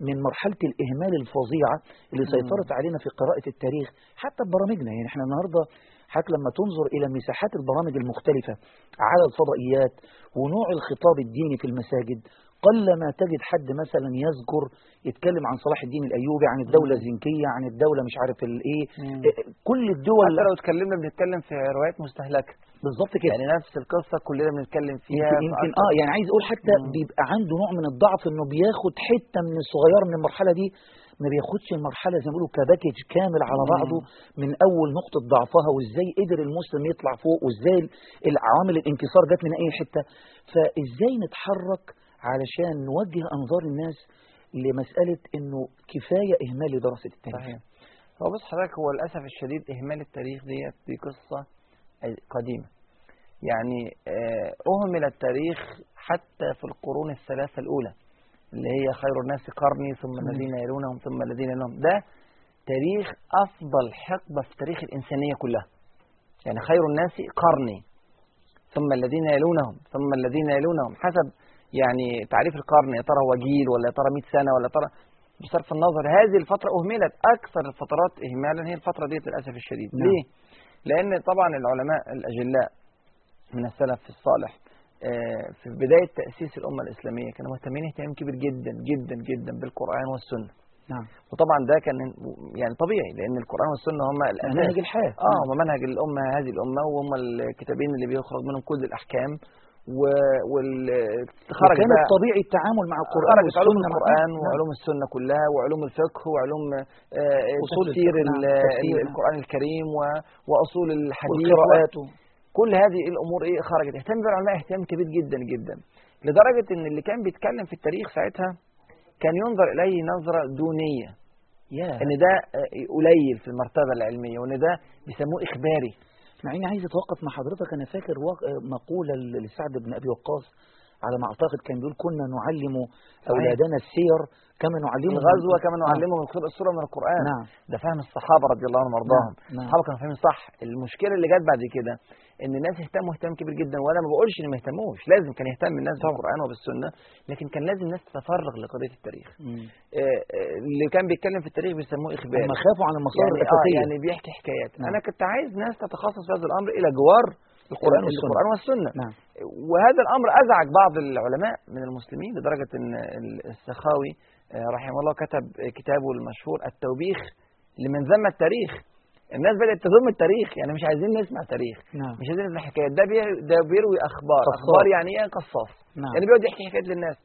من مرحلة الإهمال الفظيعة اللي. سيطرت علينا في قراءة التاريخ حتى ببرامجنا يعني إحنا النهارده حضرتك لما تنظر إلى مساحات البرامج المختلفة على الفضائيات ونوع الخطاب الديني في المساجد قل ما تجد حد مثلا يذكر يتكلم عن صلاح الدين الأيوبي عن الدولة. الزنكية عن الدولة مش عارف الايه مم. كل الدول حتى لو اتكلمنا بنتكلم في روايات مستهلكة بالظبط كده يعني نفس القصة كلنا بنتكلم فيها يمكن, يمكن. آه يعني عايز أقول حتى مم. بيبقى عنده نوع من الضعف إنه بياخد حتة من الصغيره من المرحلة دي ما بياخدش المرحلة زي ما بيقولوا كباكج كامل على. بعضه من أول نقطة ضعفها وإزاي قدر المسلم يطلع فوق وإزاي العوامل الانكسار جت من أي حتة فإزاي نتحرك علشان نوجه أنظار الناس لمسألة إنه كفاية إهمال لدراسه التاريخ صحيح هو بص حضرتك هو للأسف الشديد إهمال التاريخ ديت دي قصة قديمة يعني آه، أهمل التاريخ حتى في القرون الثلاثة الأولى اللي هي خير الناس قرني ثم. الذين يلونهم ثم الذين يلونهم ده تاريخ أفضل حقبة في تاريخ الإنسانية كلها يعني خير الناس قرني ثم الذين يلونهم ثم الذين يلونهم حسب يعني تعريف القرن يا ترى هو جيل ولا يا ترى 100 سنة ولا يا ترى بصرف النظر هذه الفترة أهملت أكثر الفترات إهمالا هي الفترة دي للأسف الشديد نعم. ليه؟ لأن طبعا العلماء الأجلاء من السلف الصالح آه، في بداية تأسيس الأمة الإسلامية كانوا مهتمين اهتمام كبير جدا جدا جدا بالقرآن والسنة. نعم. وطبعا ده كان يعني طبيعي لأن القرآن والسنة هم منهج الحياة. آه هم منهج الأمة هذه الأمة وهم الكتابين اللي بيخرج منهم كل الأحكام. و... وال خرج وكان بقى الطبيعي التعامل مع القرآن خرجت علوم القرآن نعم. وعلوم السنة كلها وعلوم الفقه وعلوم آه، تفسير نعم، نعم. القرآن الكريم وأصول الحديث والقراءات كل هذه الأمور إيه خرجت. اهتم بها العلماء اهتمام كبير جدا جدا. لدرجة إن اللي كان بيتكلم في التاريخ ساعتها كان ينظر إليه نظرة دونية. يا إن ده آه، قليل في المرتبة العلمية وإن ده بيسموه إخباري. مع إني عايز أتوقف مع حضرتك. أنا فاكر ل- لسعد بن أبي وقاص على ما أعتقد كان بيقول كنا نعلم أولادنا السير كما نعلمهم. الغزوة كما آه. نعلمهم الخ- السورة من القرآن. نعم. ده فهم الصحابة رضي الله عنهم وأرضاهم. نعم، نعم. الصحابة كانوا فاهمين صح. المشكلة اللي جت بعد كده إن الناس اهتموا اهتمام كبير جدا. وأنا ما بقولش ان ما يهتموش لازم كان يهتم الناس بالقرآن وبالسنة لكن كان لازم الناس تتفرغ لقضية التاريخ. آه، آه، اللي كان بيتكلم في التاريخ بيسموه اخباري هم خافوا عن المصادر يعني, آه يعني بيحكي حكايات. نعم. أنا كنت عايز ناس تتخصص في هذا الأمر إلى جوار القرآن والسنة. القرآن والسنة. نعم. وهذا الأمر أزعج بعض العلماء من المسلمين لدرجة أن السخاوي آه، رحمه الله كتب كتابه المشهور التوبيخ لمن ذم التاريخ. الناس بدأت تذم التاريخ يعني مش عايزين نسمع تاريخ. نعم. مش عايزين نسمع حكايات ده ده بيروي أخبار. قصاص. أخبار يعني إيه؟ قصاص. نعم. يعني بيقعد يحكي حكايات للناس.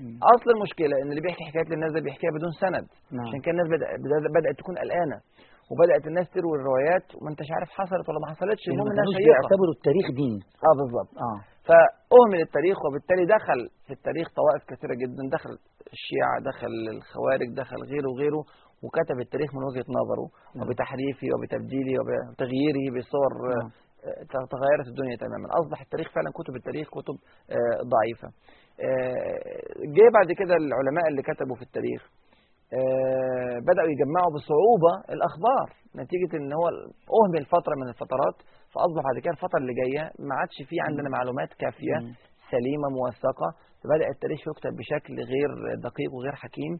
مم. أصل المشكلة إن اللي بيحكي حكايات للناس ده بيحكيها بدون سند. نعم. عشان كده الناس بدأ- بدأ- بدأت تكون قلقانة. وبدأت الناس تروي الروايات وما انتش عارف حصلت ولا ما حصلتش المهم إنها شيقة. بيعتبروا التاريخ دين. آه بالظبط آه. فأهمل التاريخ وبالتالي دخل في التاريخ طوائف كثيرة جدا. دخل الشيعة دخل الخوارج دخل غيره وغيره وكتب التاريخ من وجهة نظره نعم. وبتحريفه وبتبديله وبتغييره بصور نعم. آه، تغيرت الدنيا تماما. أصبح التاريخ فعلا كتب التاريخ كتب آه، ضعيفة. آه، جه بعد كده العلماء اللي كتبوا في التاريخ بدأوا يجمعوا بصعوبة الأخبار نتيجة إن هو أهمل فترة من الفترات فأصبح بعد كده الفترة اللي جاية ما عادش فيه عندنا معلومات كافية. سليمة موثقة فبدأ التاريخ يكتب بشكل غير دقيق وغير حكيم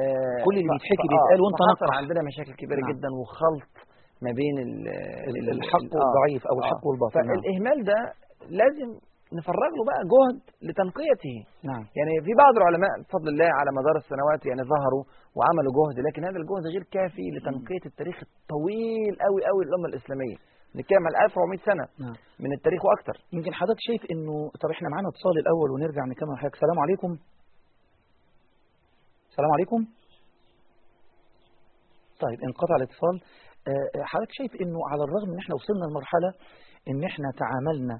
آه، كل اللي بيتحكي بيتقال آه، وأنت نقح. عندنا مشاكل كبيرة نعم. جدا وخلط ما بين ال- ال- ال- الحق آه، والضعيف آه. الحق والباطل نعم. فالإهمال ده لازم نفرغ له بقى جهد لتنقيته. نعم. يعني في بعض العلماء بفضل الله على مدار السنوات يعني ظهروا وعملوا جهد لكن هذا الجهد غير كافي لتنقية التاريخ الطويل قوي قوي للأمة الإسلامية. نتكلم على 1400 سنة نعم. من التاريخ وأكثر. يمكن حضرتك شايف إنه طب إحنا معانا اتصال الأول ونرجع نكمل حضرتك. السلام عليكم. السلام عليكم. طيب انقطع الاتصال. آه، آه، حضرتك شايف إنه على الرغم إن إحنا وصلنا لمرحلة إن إحنا تعاملنا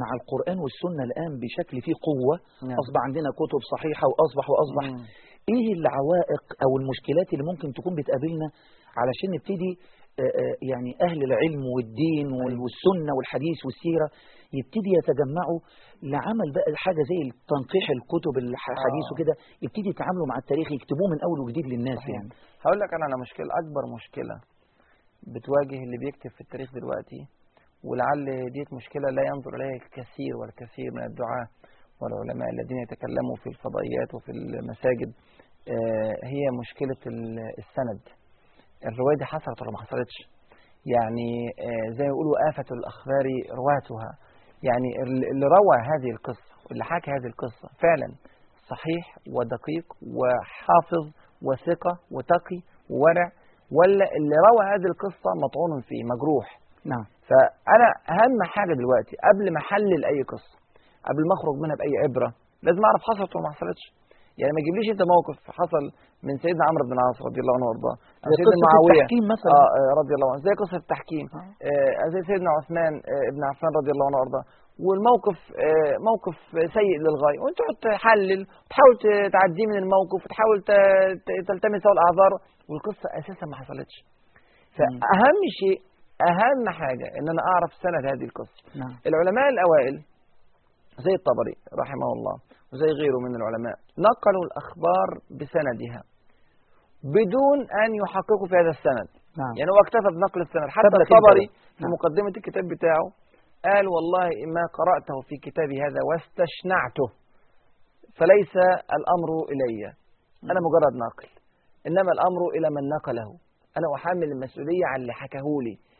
مع القرآن والسنة الآن بشكل فيه قوة نعم. أصبح عندنا كتب صحيحة وأصبح وأصبح مم. إيه العوائق أو المشكلات اللي ممكن تكون بتقابلنا علشان نبتدي يعني أهل العلم والدين وال- أيوة. والسنة والحديث والسيرة يبتدي يتجمعوا لعمل بقى حاجة زي تنقيح الكتب الحديث آه. وكده يبتدي يتعاملوا مع التاريخ يكتبوه من أول وجديد للناس صحيح. يعني هقول لك أنا على مشكلة أكبر مشكلة بتواجه اللي بيكتب في التاريخ دلوقتي ولعل ديت مشكلة لا ينظر إليها الكثير والكثير من الدعاة والعلماء الذين يتكلموا في الفضائيات وفي المساجد. آه، هي مشكلة ال- السند. الرواية دي حصلت ولا ما حصلتش؟ يعني آه، زي ما يقولوا آفة الأخبار رواتها. يعني ال- اللي روى هذه القصة واللي حكى هذه القصة فعلا صحيح ودقيق وحافظ وثقة وتقي وورع ولا اللي روى هذه القصة مطعون فيه مجروح. نعم. فأنا أهم حاجة دلوقتي قبل ما أحلل أي قصة قبل ما أخرج منها بأي عبرة لازم أعرف حصلت ولا ما حصلتش. يعني ما تجيبليش أنت موقف حصل من سيدنا عمرو بن العاص رضي الله عنه وأرضاه زي سيدنا قصة التحكيم مثلا. آه آه، رضي الله عنه زي قصة التحكيم آه. زي سيدنا عثمان آه ابن عفان رضي الله عنه وأرضاه. والموقف آه موقف سيء للغاية. وأنت تقعد تحلل وتحاول تعديه من الموقف وتحاول تلتمس له الأعذار والقصة أساسا ما حصلتش. فأهم شيء أهم حاجة إن أنا أعرف سند هذه القصة. نعم. العلماء الأوائل زي الطبري رحمه الله وزي غيره من العلماء نقلوا الأخبار بسندها بدون أن يحققوا في هذا السند. نعم. يعني هو اكتفى بنقل السند. حتى الطبري. في نعم. مقدمة الكتاب بتاعه قال والله ما قرأته في كتابي هذا واستشنعته فليس الأمر إلي. أنا مجرد ناقل. إنما الأمر إلى من نقله. أنا أحمل المسؤولية على اللي حكاهولي مم.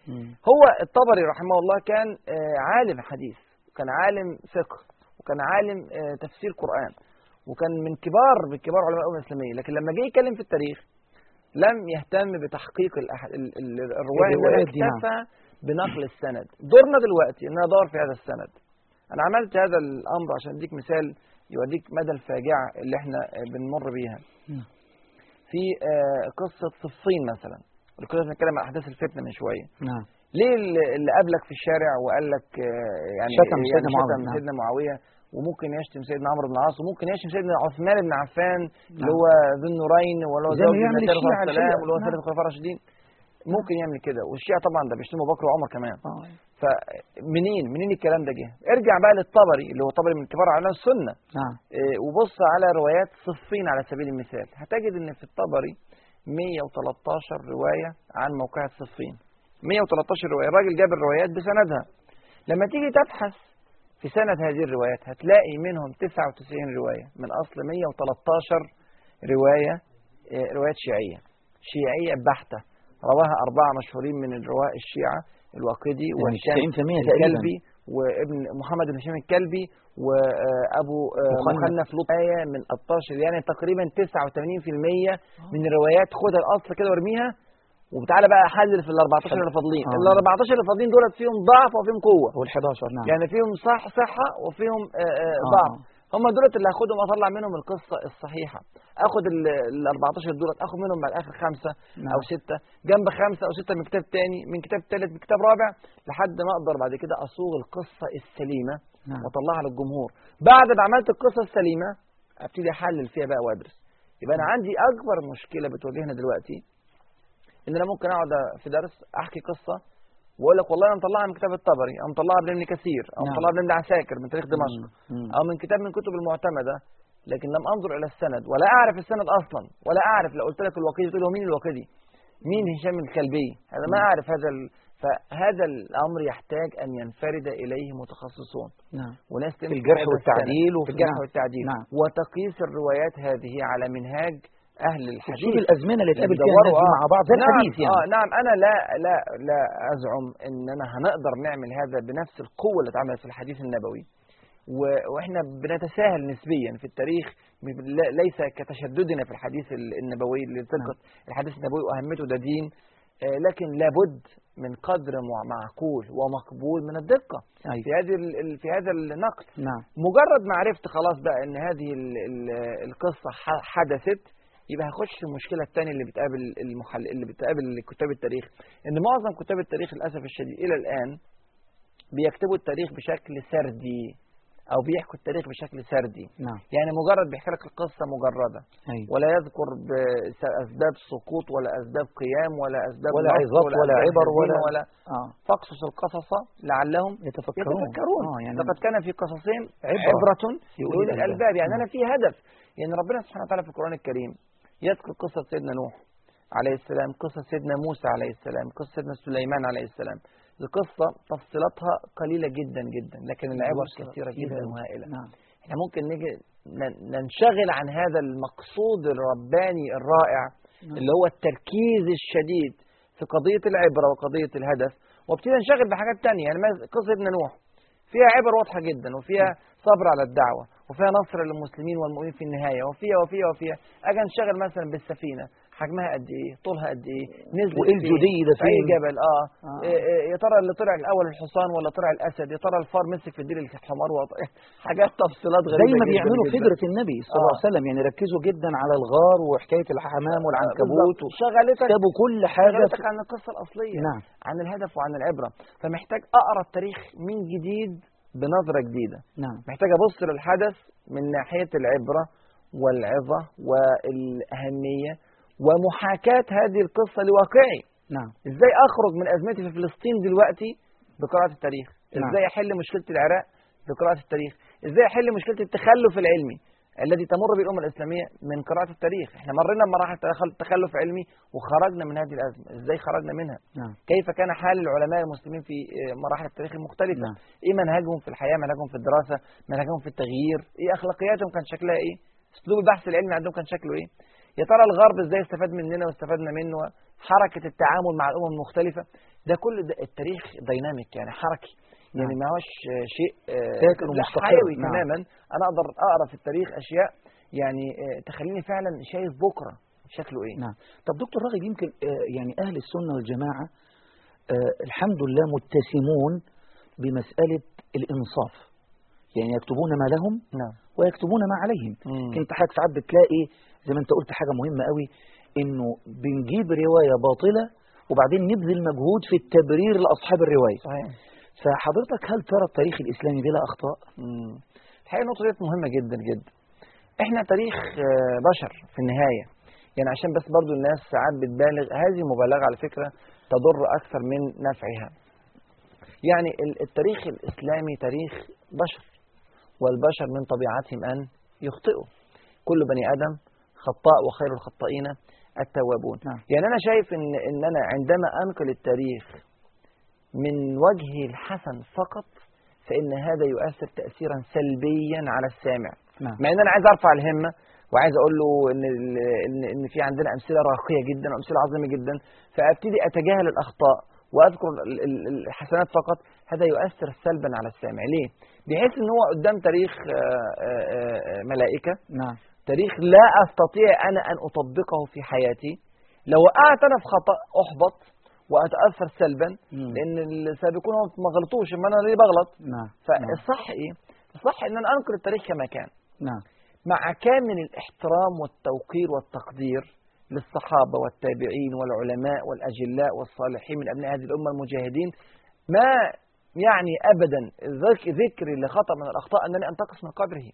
هو الطبري رحمه الله كان آه، عالم حديث وكان عالم فقه وكان عالم آه، تفسير قرآن وكان من كبار من كبار علماء الأمة الإسلامية. لكن لما جه يتكلم في التاريخ لم يهتم بتحقيق الرواية نعم. اكتفى بنقل السند. دورنا دلوقتي ان أنا ادور في هذا السند. أنا عملت هذا الأمر عشان أديك مثال يوريك مدى الفاجعة اللي إحنا آه، بنمر بيها. في قصة صفين مثلا. كنا بنتكلم عن أحداث الفتنة من شوية نعم ليه اللي اللي قابلك في الشارع وقال لك آه، يعني شتم يعني سيدنا معاوية، شتم نعم. سيدنا معاوية وممكن يشتم سيدنا عمرو بن العاص وممكن يشتم سيدنا عثمان بن عفان اللي نعم. هو ذو النورين ولا هو زوج النبي عليه الصلاه والسلام. واللي هو نعم. ثالث الخلفاء الراشدين ممكن يعمل كده والشيعة طبعا ده بيشتموا بكر وعمر كمان آه. فمنين منين الكلام ده جه ارجع بقى للطبري اللي هو طبري من كبار علماء السنة نعم إيه، وبص على روايات صفين على سبيل المثال هتجد إن في الطبري 113 رواية عن موقع صفين 113 رواية. الراجل جاب الروايات بسندها. لما تيجي تبحث في سند هذه الروايات هتلاقي منهم 99 رواية. من أصل 113 رواية إيه، روايات شيعية. شيعية بحتة. رواها أربعة مشهورين من الرواة الشيعة الواقدي يعني وهشام 90% تقريبا الكلبي وابن محمد بن هشام الكلبي وأبو مخنف. مخنف لوط آية من 16 يعني تقريبا 89% من الروايات خدها الأصل كده وارميها. وتعالى بقى حلل في ال 14 اللي فاضلين آه. ال 14 اللي فاضلين دولت فيهم ضعف وفيهم قوة. وال 11 نعم. يعني فيهم صح صحة وفيهم آه، آه، آه. ضعف. هم دولت اللي هاخدهم أطلع منهم القصة الصحيحة. آخد ال 14 دولت آخد منهم على الآخر خمسة نعم. أو ستة. جنب خمسة أو ستة من كتاب تاني من كتاب تالت من كتاب رابع لحد ما أقدر بعد كده أصوغ القصة السليمة نعم. وأطلعها للجمهور. بعد ما عملت القصة السليمة أبتدي أحلل فيها بقى وأدرس. يبقى أنا عندي أكبر مشكلة بتواجهنا دلوقتي إن أنا ممكن أقعد في درس أحكي قصة واقول لك والله أنا مطلعها من كتاب الطبري أو مطلعها من ابن كثير أو نعم. مطلعها من ابن عساكر من تاريخ دمشق مم. أو من كتاب من كتب المعتمدة لكن لم أنظر إلى السند ولا أعرف السند أصلا ولا أعرف لو قلت لك الوقيدي تقول مين الوقيدي مين هشام الكلبي هذا ما. أعرف هذا ال... فهذا الأمر يحتاج أن ينفرد إليه متخصصون نعم وناس في الجرح والتعديل في وفي الجرح. والتعديل نعم. وتقيس الروايات هذه على منهاج أهل تشوف الحديث الأزمنة اللي اتقابل فيها الناس دي آه. مع بعض زي نعم الحديث يعني. آه نعم أنا لا لا لا أزعم إننا هنقدر نعمل هذا بنفس القوة اللي اتعملت في الحديث النبوي. و- وإحنا بنتساهل نسبيا في التاريخ ليس كتشددنا في الحديث ال- النبوي لثقه الحديث النبوي واهميته ده دين آه، لكن لابد من قدر مع- معقول ومقبول من الدقة أيوة. في هذه في هذا النقل. نعم. مجرد ما عرفت خلاص بقى إن هذه ال ال القصة ح- حدثت يبقى هخش في المشكلة الثانية اللي بتقابل المحل اللي بتقابل كتاب التاريخ. إن معظم كتاب التاريخ للأسف الشديد إلى الآن بيكتبوا التاريخ بشكل سردي أو بيحكوا التاريخ بشكل سردي. نعم. يعني مجرد بيحكي لك القصة مجردة. أيوة. ولا يذكر باسباب سقوط ولا أسباب قيام ولا أسباب ولا عظات ولا أسباب عبر ولا ولا آه. فاقصص القصص لعلهم يتفكرون. يتفكرون. آه يعني لقد كان في قصصهم عبرة عبرة الألباب. الألباب. يعني نعم. أنا في هدف. يعني ربنا سبحانه وتعالى في القرآن الكريم يذكر قصة سيدنا نوح عليه السلام قصة سيدنا موسى عليه السلام قصة سيدنا سليمان عليه السلام. القصة تفصيلاتها قليلة جدا جدا لكن العبر دروس كثيرة جدا وهائلة. نعم. إحنا ممكن نيجي ن- ننشغل عن هذا المقصود الرباني الرائع نعم. اللي هو التركيز الشديد في قضية العبرة وقضية الهدف. وابتدي ننشغل بحاجات تانية يعني قصة ابن نوح فيها عبر واضحة جدا وفيها صبر على الدعوة. وفيها نصر للمسلمين والمؤمنين في النهاية. وفيها وفيها وفيها. أجي انشغل مثلا بالسفينة. حجمها قد إيه؟ طولها قد إيه؟ نزلت وإيه فين؟ الجدي ده في أي؟ جبل؟ آه, آه. إيه إيه يا ترى اللي طلع الأول الحصان ولا طلع الأسد؟ يا ترى الفار مسك في ديل الحمار؟ وط... [LAUGHS] حاجات تفصيلات غريبة زي ما جداً بيعملوا. فدرة النبي صلى الله آه. عليه وسلم. يعني ركزوا جدا على الغار وحكاية الحمام والعنكبوت. بالظبط. شغلتك سابوا كل حاجة شغلتك عن القصة الأصلية نعم. عن الهدف وعن العبرة. فمحتاج أقرأ التاريخ من جديد بنظرة جديدة. نعم. محتاج أبص للحدث من ناحية العبرة والعظة والأهمية ومحاكاة هذه القصة لواقعي. نعم. إزاي أخرج من أزمتي في فلسطين دلوقتي بقراءة التاريخ؟ نعم. إزاي أحل مشكلة العراق بقراءة التاريخ؟ إزاي أحل مشكلة التخلف العلمي؟ الذي تمر به الامه الإسلامية من قراءة التاريخ. إحنا مرينا بمراحل تخل- تخلف علمي وخرجنا من هذه الأزمة. إزاي خرجنا منها؟ نعم. كيف كان حال العلماء المسلمين في آه، مراحل التاريخ المختلفة؟ نعم. إيه منهجهم في الحياة؟ منهجهم في الدراسة؟ منهجهم في التغيير؟ إيه أخلاقياتهم كان شكلها إيه؟ أسلوب البحث العلمي عندهم كان شكله إيه؟ يا ترى الغرب إزاي استفاد مننا واستفدنا منه؟ حركة التعامل مع الأمم المختلفة؟ ده كل ده التاريخ دايناميك يعني حركي. يعني نعم. ما هوش آه، شيء آه، ساكن لا، ومستقر. حيوي نعم. تماما أنا أقدر أقرأ في التاريخ أشياء يعني آه، تخليني فعلا شايف بكرة شكله إيه نعم طب دكتور راغب يمكن آه، يعني أهل السنة والجماعة آه، الحمد لله متسمون بمسألة الإنصاف يعني يكتبون ما لهم نعم ويكتبون ما عليهم. انت حضرتك ساعات بتلاقي زي ما أنت قلت حاجة مهمة قوي إنه بنجيب رواية باطلة وبعدين نبذل مجهود في التبرير لأصحاب الرواية صحيح فحضرتك هل ترى التاريخ الإسلامي بلا أخطاء؟ الحقيقة النقطة ديت مهمة جدا جدا. إحنا تاريخ آه، بشر في النهاية. يعني عشان بس برضو الناس ساعات بتبالغ هذه مبالغة على فكرة تضر أكثر من نفعها. يعني ال- التاريخ الإسلامي تاريخ بشر والبشر من طبيعتهم أن يخطئوا. كل بني آدم خطاء وخير الخطائين التوابون. نعم. يعني أنا شايف إن, إن أنا عندما أنقل التاريخ من وجهه الحسن فقط فإن هذا يؤثر تأثيرا سلبيا على السامع. نعم. مع إن أنا عايز أرفع الهمة وعايز أقول له إن ان في عندنا أمثلة راقية جدا وأمثلة عظيمة جدا فأبتدي أتجاهل الأخطاء وأذكر ال- ال- الحسنات فقط هذا يؤثر سلبا على السامع. ليه؟ بحيث إن هو قدام تاريخ آه، آه، آه، ملائكة نعم. تاريخ لا أستطيع أنا أن أطبقه في حياتي. لو وقعت أنا في خطا أحبط وأتأثر سلبا مم. لأن السابقون هم ما غلطوش اما أنا ليه بغلط. نعم. نعم. فالصح إيه الصح إن أنا انقل التاريخ كما كان. نعم. مع كامل الاحترام والتوقير والتقدير للصحابة والتابعين والعلماء والأجلاء والصالحين من أبناء هذه الأمة المجاهدين ما يعني أبدا ذك- ذكري لخطأ من الأخطاء أنني أنتقص من قدره.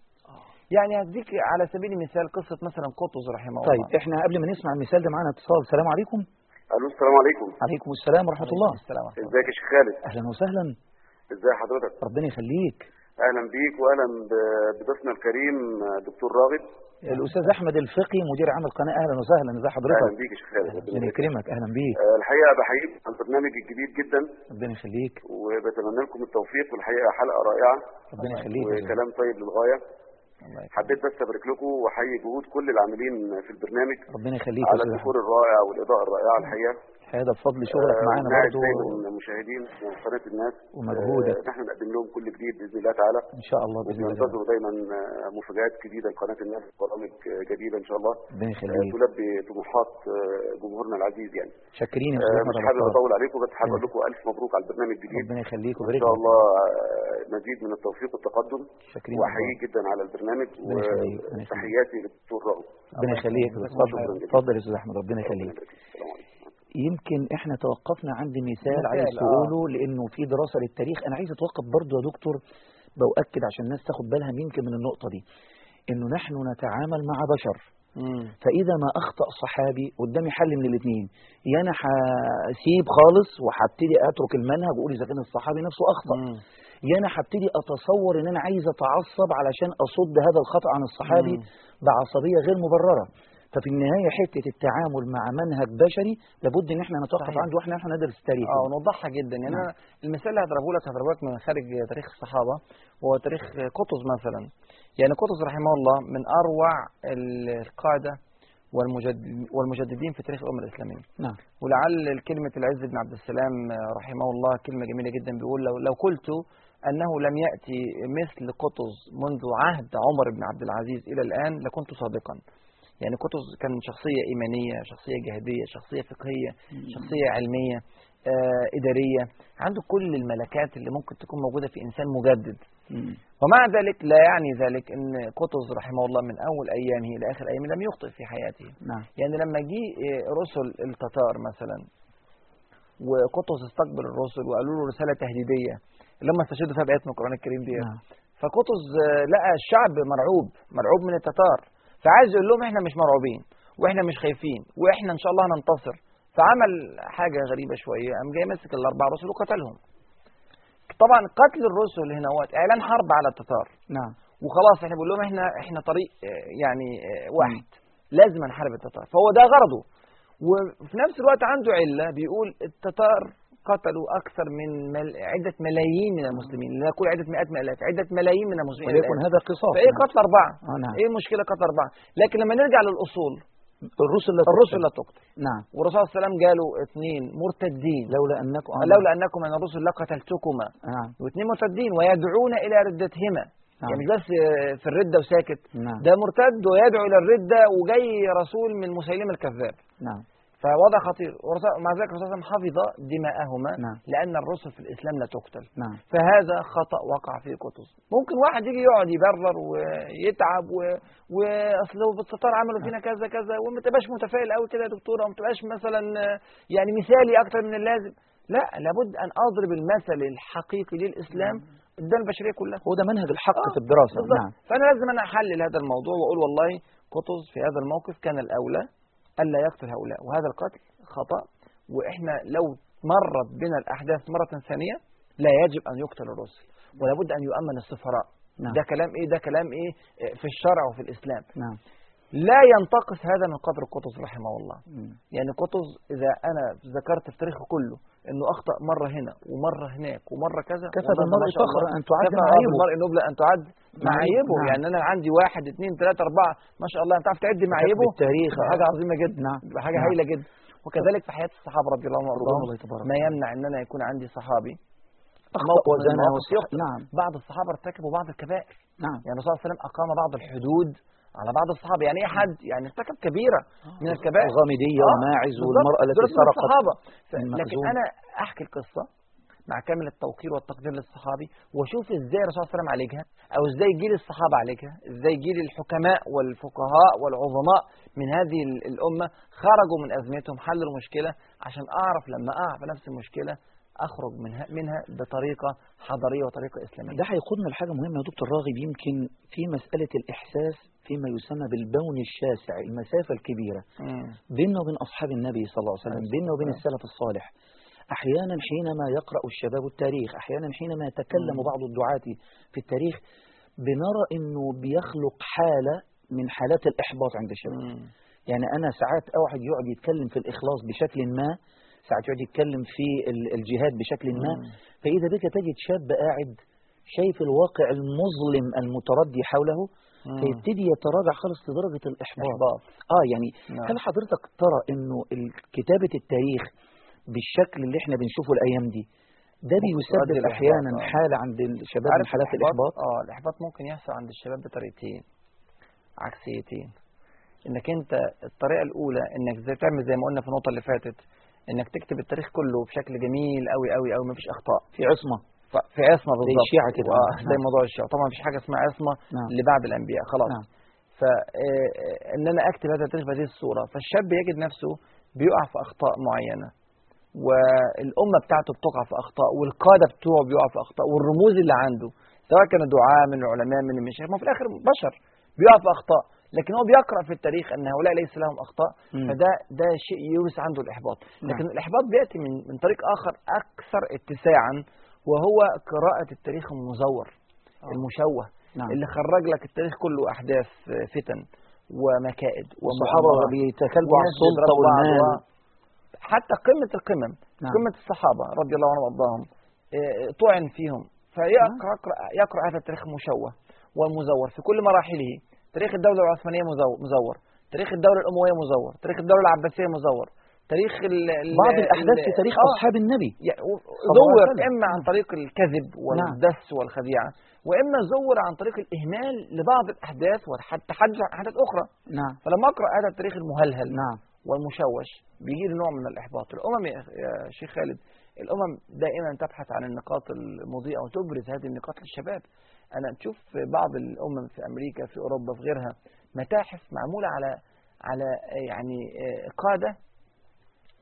يعني هديك على سبيل المثال قصة مثلا قطز رحمه طيب الله. إحنا قبل ما نسمع المثال ده معانا اتصال. السلام عليكم. ألو السلام عليكم. عليكم السلام ورحمة الله. السلام. إزيك يا شيخ خالد؟ أهلا وسهلا. ازي حضرتك؟ ربنا يخليك. أهلا بيك واهلا بضيفنا الكريم دكتور راغب. الأستاذ أحمد الفقي مدير عام القناة. أهلا وسهلا. ازي أهلا حضرتك بيك يا شيخ خالد. ربنا. يكرمك. أهلا بيك. آه، الحقيقة بحييك على البرنامج الجديد جدا. ربنا يخليك. وبتمنى لكم التوفيق والحقيقة حلقة رائعة. ربنا يخليك. وكلام طيب للغاية. حبيت بس ابارك لكم وأحيي جهود كل العاملين في البرنامج ربنا يخليك على الديكور الرائع والإضاءة الرائعة الحقيقة. هذا بفضل شغلك آه، معانا ونعد برضو دايما المشاهدين وقناه الناس. ومجهودك. آه، نحن نقدم لهم كل جديد بإذن الله تعالى. إن شاء الله بإذن الله. وبننتظر دايما آه، مفاجآت جديدة لقناة الناس برامج آه، جديدة إن شاء الله. ربنا آه، يخليك تلبي طموحات آه، جمهورنا العزيز يعني. شاكرين يا آه، أستاذ مش حابب أطول عليكم بس حابب أقول مم. لكم ألف مبروك على البرنامج الجديد. ربنا يخليك ويبارك شاء الله آه، مزيد من التوفيق والتقدم. شاكرين وأحييك جدا على البرنامج. وتحياتي للدكتور رغم ربنا يخليك. اتفضل يا أستاذ أحمد ربنا يخليك. يمكن إحنا توقفنا عند مثال عايز آه. تقوله لأنه في دراسة للتاريخ أنا عايز أتوقف برضه يا دكتور بأؤكد عشان الناس تاخد بالها يمكن من النقطة دي إنه نحن نتعامل مع بشر مم. فإذا ما أخطأ صحابي قدامي حل من الاثنين يا أنا هسيب خالص وهبتدي أترك المنهج وأقول إذا كان الصحابي نفسه أخطأ مم. يا أنا هبتدي أتصور إن أنا عايز أتعصب علشان أصد هذا الخطأ عن الصحابي مم. بعصبية غير مبررة ففي النهاية حتة التعامل مع منهج بشري لابد إن إحنا نتوقف. عنده وإحنا إحنا ندرس التاريخ آه ونوضحها جدا. يعني نعم. أنا المثال اللي هضربه لك هضربه لك من خارج تاريخ الصحابة وهو تاريخ قطز مثلا. يعني قطز رحمه الله من أروع ال- القادة والمجدد والمجددين في تاريخ الأمة الإسلامية. نعم. ولعل كلمه العز بن عبد السلام رحمه الله كلمة جميلة جدا. بيقول لو لو قلت أنه لم يأتي مثل قطز منذ عهد عمر بن عبد العزيز إلى الآن لكنت صادقا. يعني قطز كان شخصية إيمانية شخصية جهادية شخصية فقهية شخصية علمية آه إدارية عنده كل الملكات اللي ممكن تكون موجودة في إنسان مجدد. ومع ذلك لا يعني ذلك إن قطز رحمه الله من أول أيامه إلى آخر أيامه لم يخطئ في حياته. نعم. يعني لما جه آه، رسل التتار مثلا وقطز استقبل الرسل وقالوا له رسالة تهديدية هم استشهدوا فيها بايات من القرآن الكريم دي نعم. فقطز آه، لقى الشعب مرعوب مرعوب من التتار. فعايز يقول لهم إحنا مش مرعوبين وإحنا مش خايفين وإحنا إن شاء الله هننتصر. فعمل حاجة غريبة شوية قام جاي مسك الأربع رسل وقتلهم. طبعا قتل الرسل هنا هو إعلان حرب على التتار. نعم. وخلاص إحنا بنقول لهم إحنا إحنا طريق يعني واحد. لازم نحارب التتار. فهو ده غرضه. وفي نفس الوقت عنده علة بيقول التتار قتلوا أكثر من مل... عدة ملايين من المسلمين. لا نقول عدة مئات من الالاف عدة ملايين من المسلمين. وليكن. هذا قصاص. فايه نعم. قتل أربعة. آه نعم. إيه المشكلة قتل أربعة. لكن لما نرجع للأصول الرسل لا الرسل. لا تقتل. نعم. والرسول صلى الله عليه وسلم قالوا اثنين مرتدين. لولا انكم آه لولا أنكم من الرسل لقتلتكما نعم. واثنين مرتدين ويدعون إلى ردتهما. نعم. يعني مش بس آه، في الردة وساكت. نعم. ده مرتد ويدعو إلى الردة وجاي رسول من مسيلمه الكذاب. نعم. فوضع خطير. ورسول- مع ذلك الرسول صلى الله عليه وسلم حفظ دماءهما نعم. لأن الرسل في الإسلام لا تقتل. نعم. فهذا خطأ وقع فيه قطز ممكن واحد يجي يقعد يبرر ويتعب و... واصل هو بالستار عملوا فينا كذا كذا وما تبقاش متفائل قوي كده يا دكتورة وما تبقاش مثلا يعني مثالي أكتر من اللازم. لا لابد أن أضرب المثل الحقيقي للإسلام ادانا البشرية كلها. هو ده منهج الحق آه، في الدراسة. بالظبط. نعم. فأنا لازم أنا أحلل هذا الموضوع وأقول والله قطز في هذا الموقف كان الأولى. ألا يقتل هؤلاء. وهذا القتل خطأ. وإحنا لو مرت بنا الأحداث مرة ثانية لا يجب أن يقتل الرسل. ولا بد أن يؤمن السفراء. نعم. ده كلام إيه؟ ده كلام إيه؟ في الشرع وفي الإسلام. نعم. لا ينتقص هذا من قدر قطز رحمه الله. مم. يعني قطز إذا أنا ذكرت في تاريخه كله إنه أخطأ مرة هنا ومرة هناك ومرة كذا. كفى بالمرء. فخرا. أن تعد معايبه. بالمرء نبلة أن تعد معايبه. نعم. يعني أنا عندي واحد اثنين ثلاثة أربعة. ما شاء الله. أنت تعرف تعد معايبه؟ بالتاريخ. دي حاجة عظيمة جدا. نعم. حاجة نعم. هايلة جدا. وكذلك في حياة الصحابة رضي الله عنهم. ما يمنع إن أنا يكون عندي صحابي. يخطئ. نعم. بعض الصحابة ارتكبوا بعض الكبائر. نعم. يعني الرسول صلى الله عليه وسلم أقام بعض الحدود على بعض الصحابة. يعني إيه حد؟ يعني ارتكب كبيرة من الكبائر. الغامدية آه،. والمرأة دول التي سرقت الصحابة. لكن. أنا أحكي القصة مع كامل التوقير والتقدير للصحابي وأشوف إزاي الرسول صلى الله عليه وسلم عالجها أو إزاي جيل الصحابة عالجها إزاي جيل الحكماء والفقهاء والعظماء من هذه ال- الأمة خرجوا من أزمتهم حلوا المشكلة عشان أعرف لما اقع في نفس المشكلة أخرج منها منها بطريقة حضارية وطريقة إسلامية ده هيقودنا لحاجة مهمة يا دكتور راغب يمكن في مسألة الإحساس فيما يسمى بالبون الشاسع المسافة الكبيرة. بيننا وبين أصحاب النبي صلى الله عليه وسلم عليه بيننا وبين السلف الصالح أحيانا حينما يقرأ الشباب التاريخ أحيانا حينما يتكلم. بعض الدعاة في التاريخ بنرى أنه بيخلق حالة من حالات الإحباط عند الشباب. يعني أنا ساعات واحد يقعد يتكلم في الإخلاص بشكل ما ساعات يقعد يتكلم في ال- الجهاد بشكل ما. فإذا بك تجد شاب قاعد شايف الواقع المظلم المتردي حوله. فيبتدي يتراجع خالص لدرجة الإحباط آه يعني نعم. هل حضرتك ترى ال- كتابة التاريخ بالشكل اللي إحنا بنشوفه الأيام دي ده بيسبب أحيانا آه. حالة عند الشباب من حالات الإحباط آه الإحباط ممكن يحصل عند الشباب بطريقتين عكسيتين إنك أنت الطريقة الأولى إنك زي تعمل زي ما قلنا في النقطة اللي فاتت إنك تكتب التاريخ كله بشكل جميل قوي قوي قوي مفيش أخطاء. في عصمة. ف- في عصمة زي بالظبط الشيعة كده. آه،. زي موضوع الشيعة. طبعا مفيش حاجة اسمها عصمة نعم. لبعد الأنبياء. خلاص. نعم. ف آه، إن أنا أكتب هذا التاريخ بهذه الصورة فالشاب يجد نفسه بيقع في أخطاء معينة. والأمة بتاعته بتقع في أخطاء والقادة بتوعه بيقع في أخطاء والرموز اللي عنده سواء كانوا دعاة من العلماء من المشايخ ما في الآخر بشر بيقع في أخطاء. لكن هو بيقرأ في التاريخ أن هؤلاء ليس لهم أخطاء مم. فده ده شيء يورث عنده الإحباط لكن نعم. الإحباط بيأتي من من طريق آخر أكثر اتساعا وهو قراءة التاريخ المزور آه. المشوه نعم اللي خرج لك التاريخ كله أحداث فتن ومكائد والصحابة بيتكلموا عن السلطة والمال حتى قمة القمم نعم. قمة الصحابة رضي الله عنهم وأرضاهم آه، طعن فيهم فيقرأ يقرأ, يقرأ هذا التاريخ المشوه والمزور في كل مراحله تاريخ الدولة العثمانية مزو- مزور. تاريخ الدولة الأموية مزور. تاريخ الدولة العباسية مزور. تاريخ ال ال بعض الأحداث في تاريخ آه، أصحاب النبي. زور. إما عن طريق الكذب والدس والخديعة وإما زور عن طريق الإهمال لبعض الأحداث وحتى عن أحداث أخرى. نعم. فلما أقرأ هذا التاريخ المهلهل نعم. والمشوش بيجي نوع من الإحباط. الأمم يا يا شيخ خالد الأمم دائما تبحث عن النقاط المضيئة وتبرز هذه النقاط للشباب. أنا تشوف بعض الأمم في أمريكا في أوروبا في غيرها متاحف معمولة على على يعني آه، قادة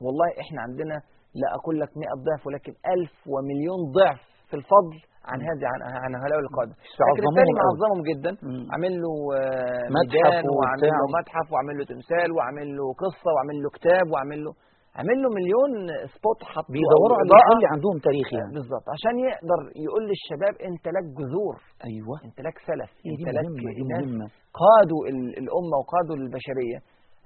والله إحنا عندنا لا أقول لك 100 ضعف ولكن ألف ومليون ضعف في الفضل عن هذه عن عن هؤلاء القادة لكن عظموهم. معظمهم جدا. عامل له آه، متحف ميدان وعامل له. متحف وعامل له تمثال وعامل له قصة وعامل له كتاب وعامل له عامل له مليون سبوت حط بيدوروا على. اللي عندهم تاريخ يعني. بالظبط. عشان يقدر يقول للشباب أنت لك جذور. أيوه. أنت لك سلف. أنت لك ناس قادوا ال- الأمة وقادوا البشرية.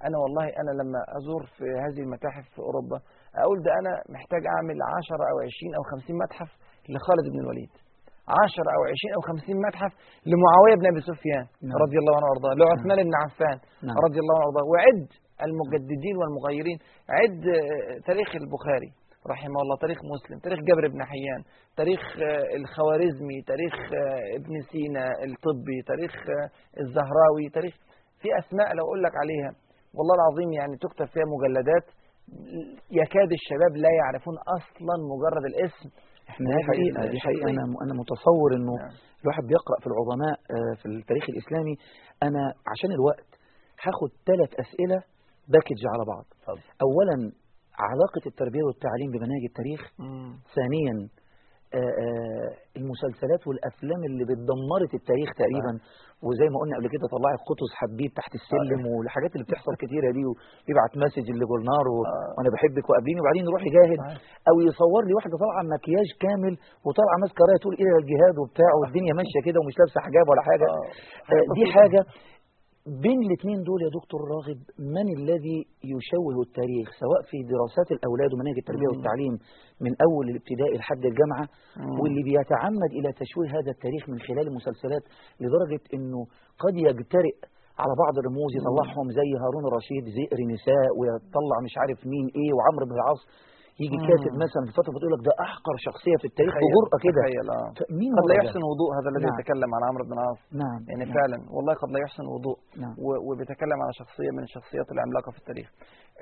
أنا والله أنا لما أزور في هذه المتاحف في أوروبا أقول ده أنا محتاج أعمل 10 أو 20 أو 50 متحف لخالد بن الوليد. 10 أو 20 أو 50 متحف لمعاوية بن أبي سفيان نعم. رضي الله عنه وأرضاه لعثمان بن عفان نعم. رضي الله عنه وأرضاه. وعد المجددين والمغيرين. عد آه، تاريخ البخاري رحمه الله تاريخ مسلم تاريخ جابر بن حيان تاريخ آه، الخوارزمي تاريخ آه، ابن سينا الطبي تاريخ الزهراوي تاريخ في أسماء لو أقول لك عليها. والله العظيم يعني تكتب فيها مجلدات يكاد الشباب لا يعرفون أصلا مجرد الاسم. إحنا دي حقيقة دي حقيقة. أنا أنا متصور إنه نعم. الواحد بيقرأ في العظماء في التاريخ الإسلامي. أنا عشان الوقت هاخد ثلاث أسئلة package على بعض اتفضل. أولا علاقة التربية والتعليم بمناهج التاريخ مم. ثانيا آه، آه، المسلسلات والأفلام اللي بتدمرت التاريخ تقريبا وزي ما قلنا قبل كده طلعت قطز حبيب تحت السلم والحاجات اللي بتحصل كتيرة دي ويبعت message لجلنار و... آه. وأنا بحبك وقابليني وبعدين يروح يجاهد. أو يصور لي واحدة طالعة مكياج كامل وطالعة ماسكة راية تقول إلى الجهاد وبتاع والدنيا ماشية كده ومش لابسة حجاب ولا حاجة آه. آه، دي حاجة بين الاثنين دول يا دكتور راغب من الذي يشوه التاريخ سواء في دراسات الأولاد ومناهج التربية مم. والتعليم من أول الابتدائي لحد الجامعة مم. واللي بيتعمد إلى تشويه هذا التاريخ من خلال المسلسلات لدرجة إنه قد يجترئ على بعض الرموز يطلعهم زي هارون الرشيد زئر نساء ويطلع مش عارف مين إيه وعمرو بن العاص يجي مم. كاتب مثلا في فترة بتقول لك ده أحقر شخصية في التاريخ بجرأه كده. تخيل آه. مين قد لا؟ يحسن وضوء هذا الذي نعم. يتكلم عن عمرو بن العاص نعم يعني نعم. فعلا والله قد لا يحسن وضوء نعم. وبيتكلم على شخصية من الشخصيات العملاقة في التاريخ.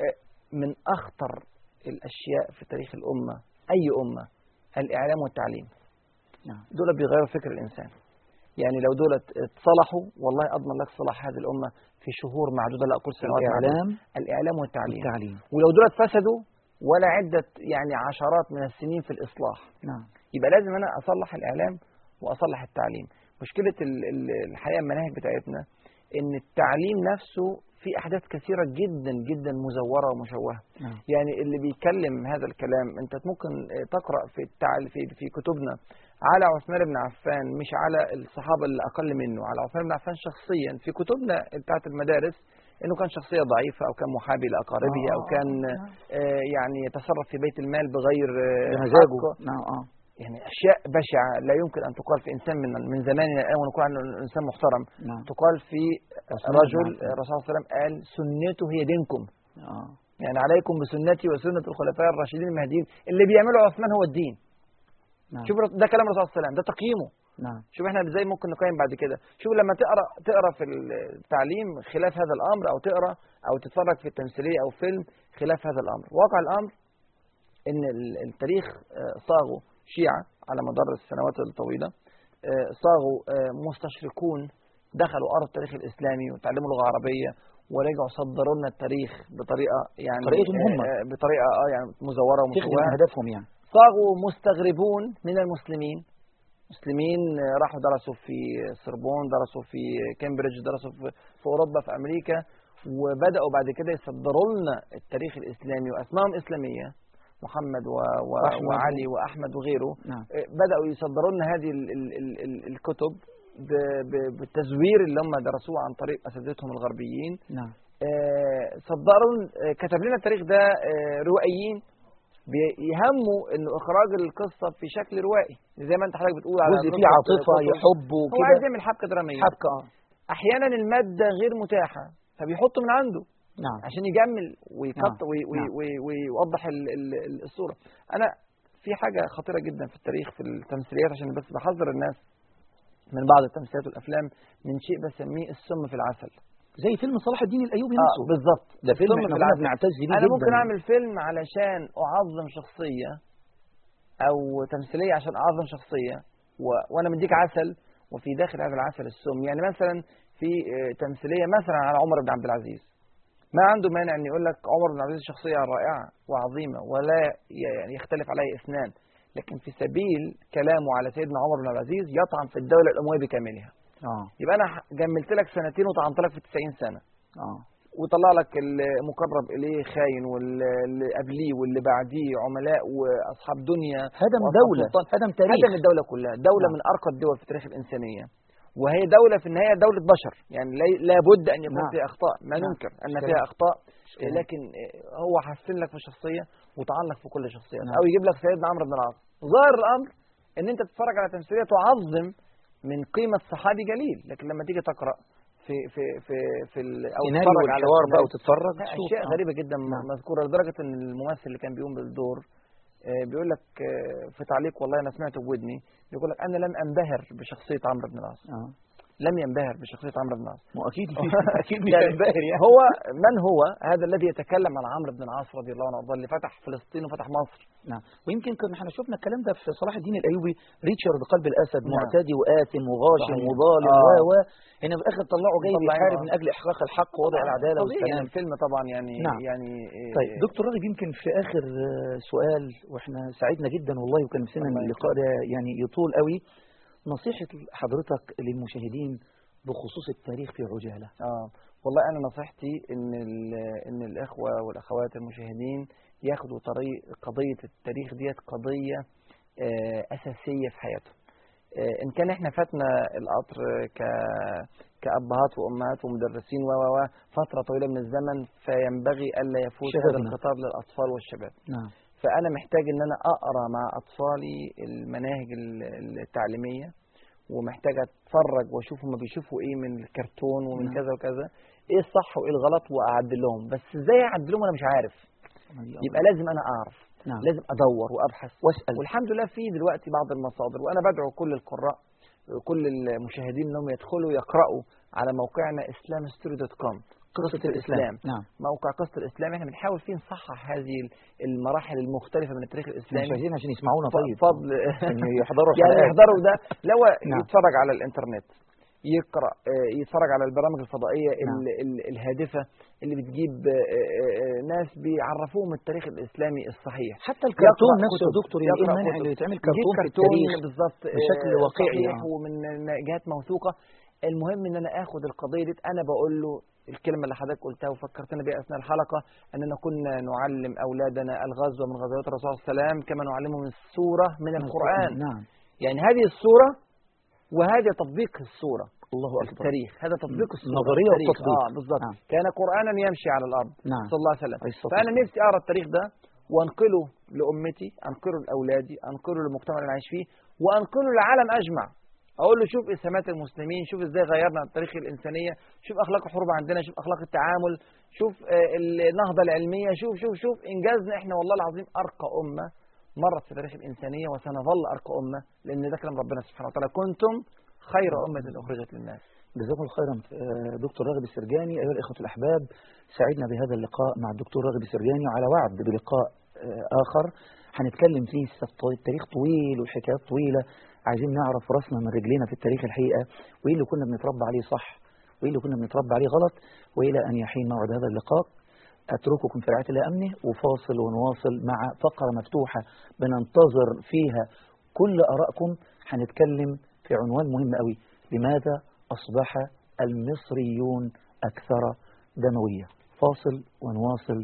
آه، من أخطر الأشياء في تاريخ الأمة أي أمة الإعلام والتعليم. نعم. دول بيغيروا فكر الإنسان. يعني لو دول اتصلحوا والله أضمن لك صلاح هذه الأمة في شهور معدودة لا أقول سنوات معدودة. الإعلام. والتعليم. والتعليم ولو دول فسدوا ولا عدة يعني عشرات من السنين في الإصلاح. نعم. يبقى لازم أنا أصلح الإعلام وأصلح التعليم. مشكلة ال- ال- الحقيقة المناهج بتاعتنا إن التعليم نفسه في أحداث كثيرة جدا جدا مزورة ومشوهة. نعم. يعني اللي بيتكلم هذا الكلام أنت ممكن تقرأ في التعل في في كتبنا على عثمان بن عفان مش على الصحابة اللي أقل منه على عثمان بن عفان شخصيا. في كتبنا بتاعت المدارس إنه كان شخصية ضعيفة أو كان محابي لأقاربه أو آه، كان نعم. آه، يعني يتصرف في بيت المال بغير آه، حقه. نعم آه. يعني أشياء بشعة لا يمكن أن تقال في إنسان من من زماننا الآن ونقول عنه إنسان محترم. نعم. تقال في رجل عفان. الرسول صلى الله عليه وسلم قال سنته هي دينكم. آه. يعني عليكم بسنتي وسنة الخلفاء الراشدين المهديين. اللي بيعمله عثمان هو الدين. نعم. شوف ده كلام الرسول صلى الله عليه وسلم ده تقييمه. نعم. شوف إحنا إزاي ممكن نقيم بعد كده. شوف لما تقرا تقرأ في التعليم خلاف هذا الأمر أو تقرأ أو تتفرج في التمثيلية أو فيلم خلاف هذا الأمر. واقع الأمر إن ال- التاريخ آه، صاغوا شيعة على مدار السنوات الطويلة آه، صاغوا آه، مستشرقون دخلوا أرض التاريخ الإسلامي وتعلموا لغه عربيه ورجعوا صدروا لنا التاريخ بطريقة يعني طريقتهم هم. بطريقة آه يعني مزورة ومشوهة. اهدافهم يعني. صاغوا مستغربون من المسلمين. مسلمين راحوا درسوا في سربون درسوا في كامبريدج درسوا في, أوروبا في أمريكا وبدأوا بعد كده يصدروا لنا التاريخ الإسلامي وأسمائهم إسلامية. محمد و... و... وأحمد. وعلي وأحمد وغيره. نعم. آه، بدأوا يصدروا لنا هذه ال... ال... ال... ال... الكتب ب... ب... بالتزوير اللي هم درسوه عن طريق أساتذتهم الغربيين. نعم. آه، صدروا آه، كتب لنا التاريخ ده روائيين. بيهموا إنه إخراج القصة في شكل روائي زي ما أنت حضرتك بتقول على جزء فيه عاطفة. يحب هو عايز وكده يعمل حبكة درامية. حبكة. آه. أحيانا المادة غير متاحة فبيحط من عنده نعم. عشان يجمل ويقط نعم. وي- وي- نعم. وي- ويوضح ال- ال- ال- الصورة. أنا في حاجة خطيرة جدا في التاريخ في التمثيليات عشان بس بحذر الناس من بعض التمثيليات والأفلام من شيء بسميه السم في العسل. زي فيلم صلاح الدين الأيوبي آه نفسه. بالظبط ده فيلم إحنا كنا العسل. بنعتز بيه أنا جدا. ممكن أعمل فيلم علشان أعظم شخصية أو تمثيلية عشان أعظم شخصية و... وأنا مديك عسل وفي داخل هذا العسل السم. يعني مثلا في آه، تمثيلية مثلا على عمر بن عبد العزيز. ما عنده مانع ان يقول لك عمر بن عبد العزيز شخصية رائعة وعظيمة ولا يعني يختلف عليه إثنان. لكن في سبيل كلامه على سيدنا عمر بن عبد العزيز يطعن في الدولة الأموية بكاملها. آه يبقى أنا جملت لك سنتين وطعنت لك في 90 سنة آه وطلع لك المقرب إليه خاين واللي قبليه واللي بعديه عملاء وأصحاب دنيا هدم دولة سلطان. هدم تاريخ هدم الدولة كلها دولة نعم. من أرقى الدول في تاريخ الإنسانية وهي دولة في النهاية دولة بشر يعني لا- لابد أن يكون نعم. فيها أخطاء ما نعم. ننكر أن مش فيها مش كلام. لكن هو حسن لك في الشخصية وطعن لك في كل شخصيه نعم. أو يجيب لك سيدنا عمرو بن العاص ظاهر الأمر إن أنت تتفرج على تمثيلية تعظم من قيمة صحابي جليل لكن لما تيجي تقرأ في في في في ال- أو تتفرج على والحوار بقى وتتفرج. اشياء آه. غريبه جدا نعم. مذكورة لدرجة إن الممثل اللي كان بيقوم بالدور آه، بيقول لك آه، في تعليق والله أنا سمعته بودني بيقول لك أنا لم أنبهر بشخصية عمرو بن العاص لم ينبهر بشخصية عمرو بن العاص أكيد [LAUGHS] أكيد مش يعني هينبهر يعني هو من هو هذا الذي يتكلم عن عمرو بن العاص رضي الله عنه وأرضاه اللي فتح فلسطين وفتح مصر نعم ويمكن كنا إحنا شفنا الكلام ده في صلاح الدين الأيوبي ريتشارد قلب الأسد نعم. معتدي وآثم وغاشم. وظالم آه. و و هنا في الآخر طلعوا جاي بيحارب آه. من أجل إحقاق الحق ووضع العدالة طبيعي يعني والسلام الفيلم طبعا يعني نعم. يعني إيه، طيب دكتور راغب يمكن في آخر آه، سؤال وإحنا سعدنا جدا والله وكان الله اللقاء ده يعني يطول قوي نصيحة حضرتك للمشاهدين بخصوص التاريخ في عجالة. آه. والله أنا نصيحتي إن ال- إن الإخوة والأخوات المشاهدين ياخدوا طريق قضية التاريخ ديت قضية آه، أساسية في حياتهم. آه، إن كان إحنا فاتنا القطر ك كأبهات وأمهات ومدرسين و فترة طويلة من الزمن فينبغي ألا يفوت هذا. الخطاب للأطفال والشباب. نعم. فأنا محتاج إن أنا أقرأ مع أطفالي المناهج ال- التعليمية ومحتاج أتفرج وأشوف هما بيشوفوا إيه من الكرتون ومن نعم. كذا وكذا. إيه الصح وإيه الغلط وأعدل لهم. بس إزاي أعدل لهم أنا مش عارف. يبقى لازم أنا أعرف. نعم. لازم أدور وأبحث وأسأل. والحمد لله في دلوقتي بعض المصادر وأنا بدعو كل القراء كل المشاهدين إنهم يدخلوا يقرأوا على موقعنا islamstory.com قصة الإسلام نعم موقع قصة الإسلام إحنا بنحاول فيه نصحح هذه المراحل المختلفة من التاريخ الإسلامي المشاهدين عشان يسمعونا طيب فضل يحضروا [LAUGHS] يعني. يحضروا ده لو نعم. يتفرج على الإنترنت يقرأ آه، يتفرج على البرامج الفضائية نعم. ال- ال- الهادفة اللي بتجيب آه، آه، ناس بيعرفوهم التاريخ الإسلامي الصحيح حتى الكرتون نفسه يا. دكتور يعني إيه المانع. اللي يتعمل كرتون في التاريخ بالظبط بشكل واقعي صحيح آه. ومن جهات موثوقة المهم إن أنا آخد القضية دي أنا بقول له الكلمة اللي حضرتك قلتها وفكرتنا بيها أثناء الحلقة أننا كنا نعلم أولادنا الغزو من غزوات الرسول صلى الله عليه وسلم كما نعلمهم السورة من القرآن. نعم. يعني هذه السورة وهذا تطبيق السورة الله في أكبر. التاريخ. هذا تطبيق السورة نظرية. وتطبيق. آه بالظبط نعم. كان قرآنا يمشي على الأرض نعم. صلى الله عليه وسلم. والسلام. نفسي اقرا التاريخ ده وأنقله لأمتي أنقله لأولادي أنقله للمجتمع اللي أنا عايش فيه وأنقله للعالم أجمع. أقول له شوف اسهامات المسلمين شوف إزاي غيرنا تاريخ الإنسانية شوف أخلاق الحروب عندنا شوف أخلاق التعامل شوف آه، النهضة العلمية شوف شوف شوف إنجازنا إحنا والله العظيم أرقى أمة مرت في تاريخ الإنسانية وسنظل أرقى أمة لأن ده كلام ربنا سبحانه وتعالى. كنتم خير أمة أخرجت للناس. جزاكم الله خيرا آه، دكتور راغب السرجاني. أيها الإخوة الأحباب سعدنا بهذا اللقاء مع الدكتور راغب السرجاني وعلى وعد بلقاء آه، آخر. هنتكلم فيه التاريخ طويل والحكايات طويلة. عايزين نعرف راسنا من رجلينا في التاريخ الحقيقة وإيه اللي كنا بنتربى عليه صح وإيه اللي كنا بنتربى عليه غلط وإلى أن يحين موعد هذا اللقاء. أترككم في رعاية الله أمنه وفاصل ونواصل مع فقرة مفتوحة بننتظر فيها كل آرائكم. هنتكلم في عنوان مهم قوي لماذا أصبح المصريون أكثر دموية؟ فاصل ونواصل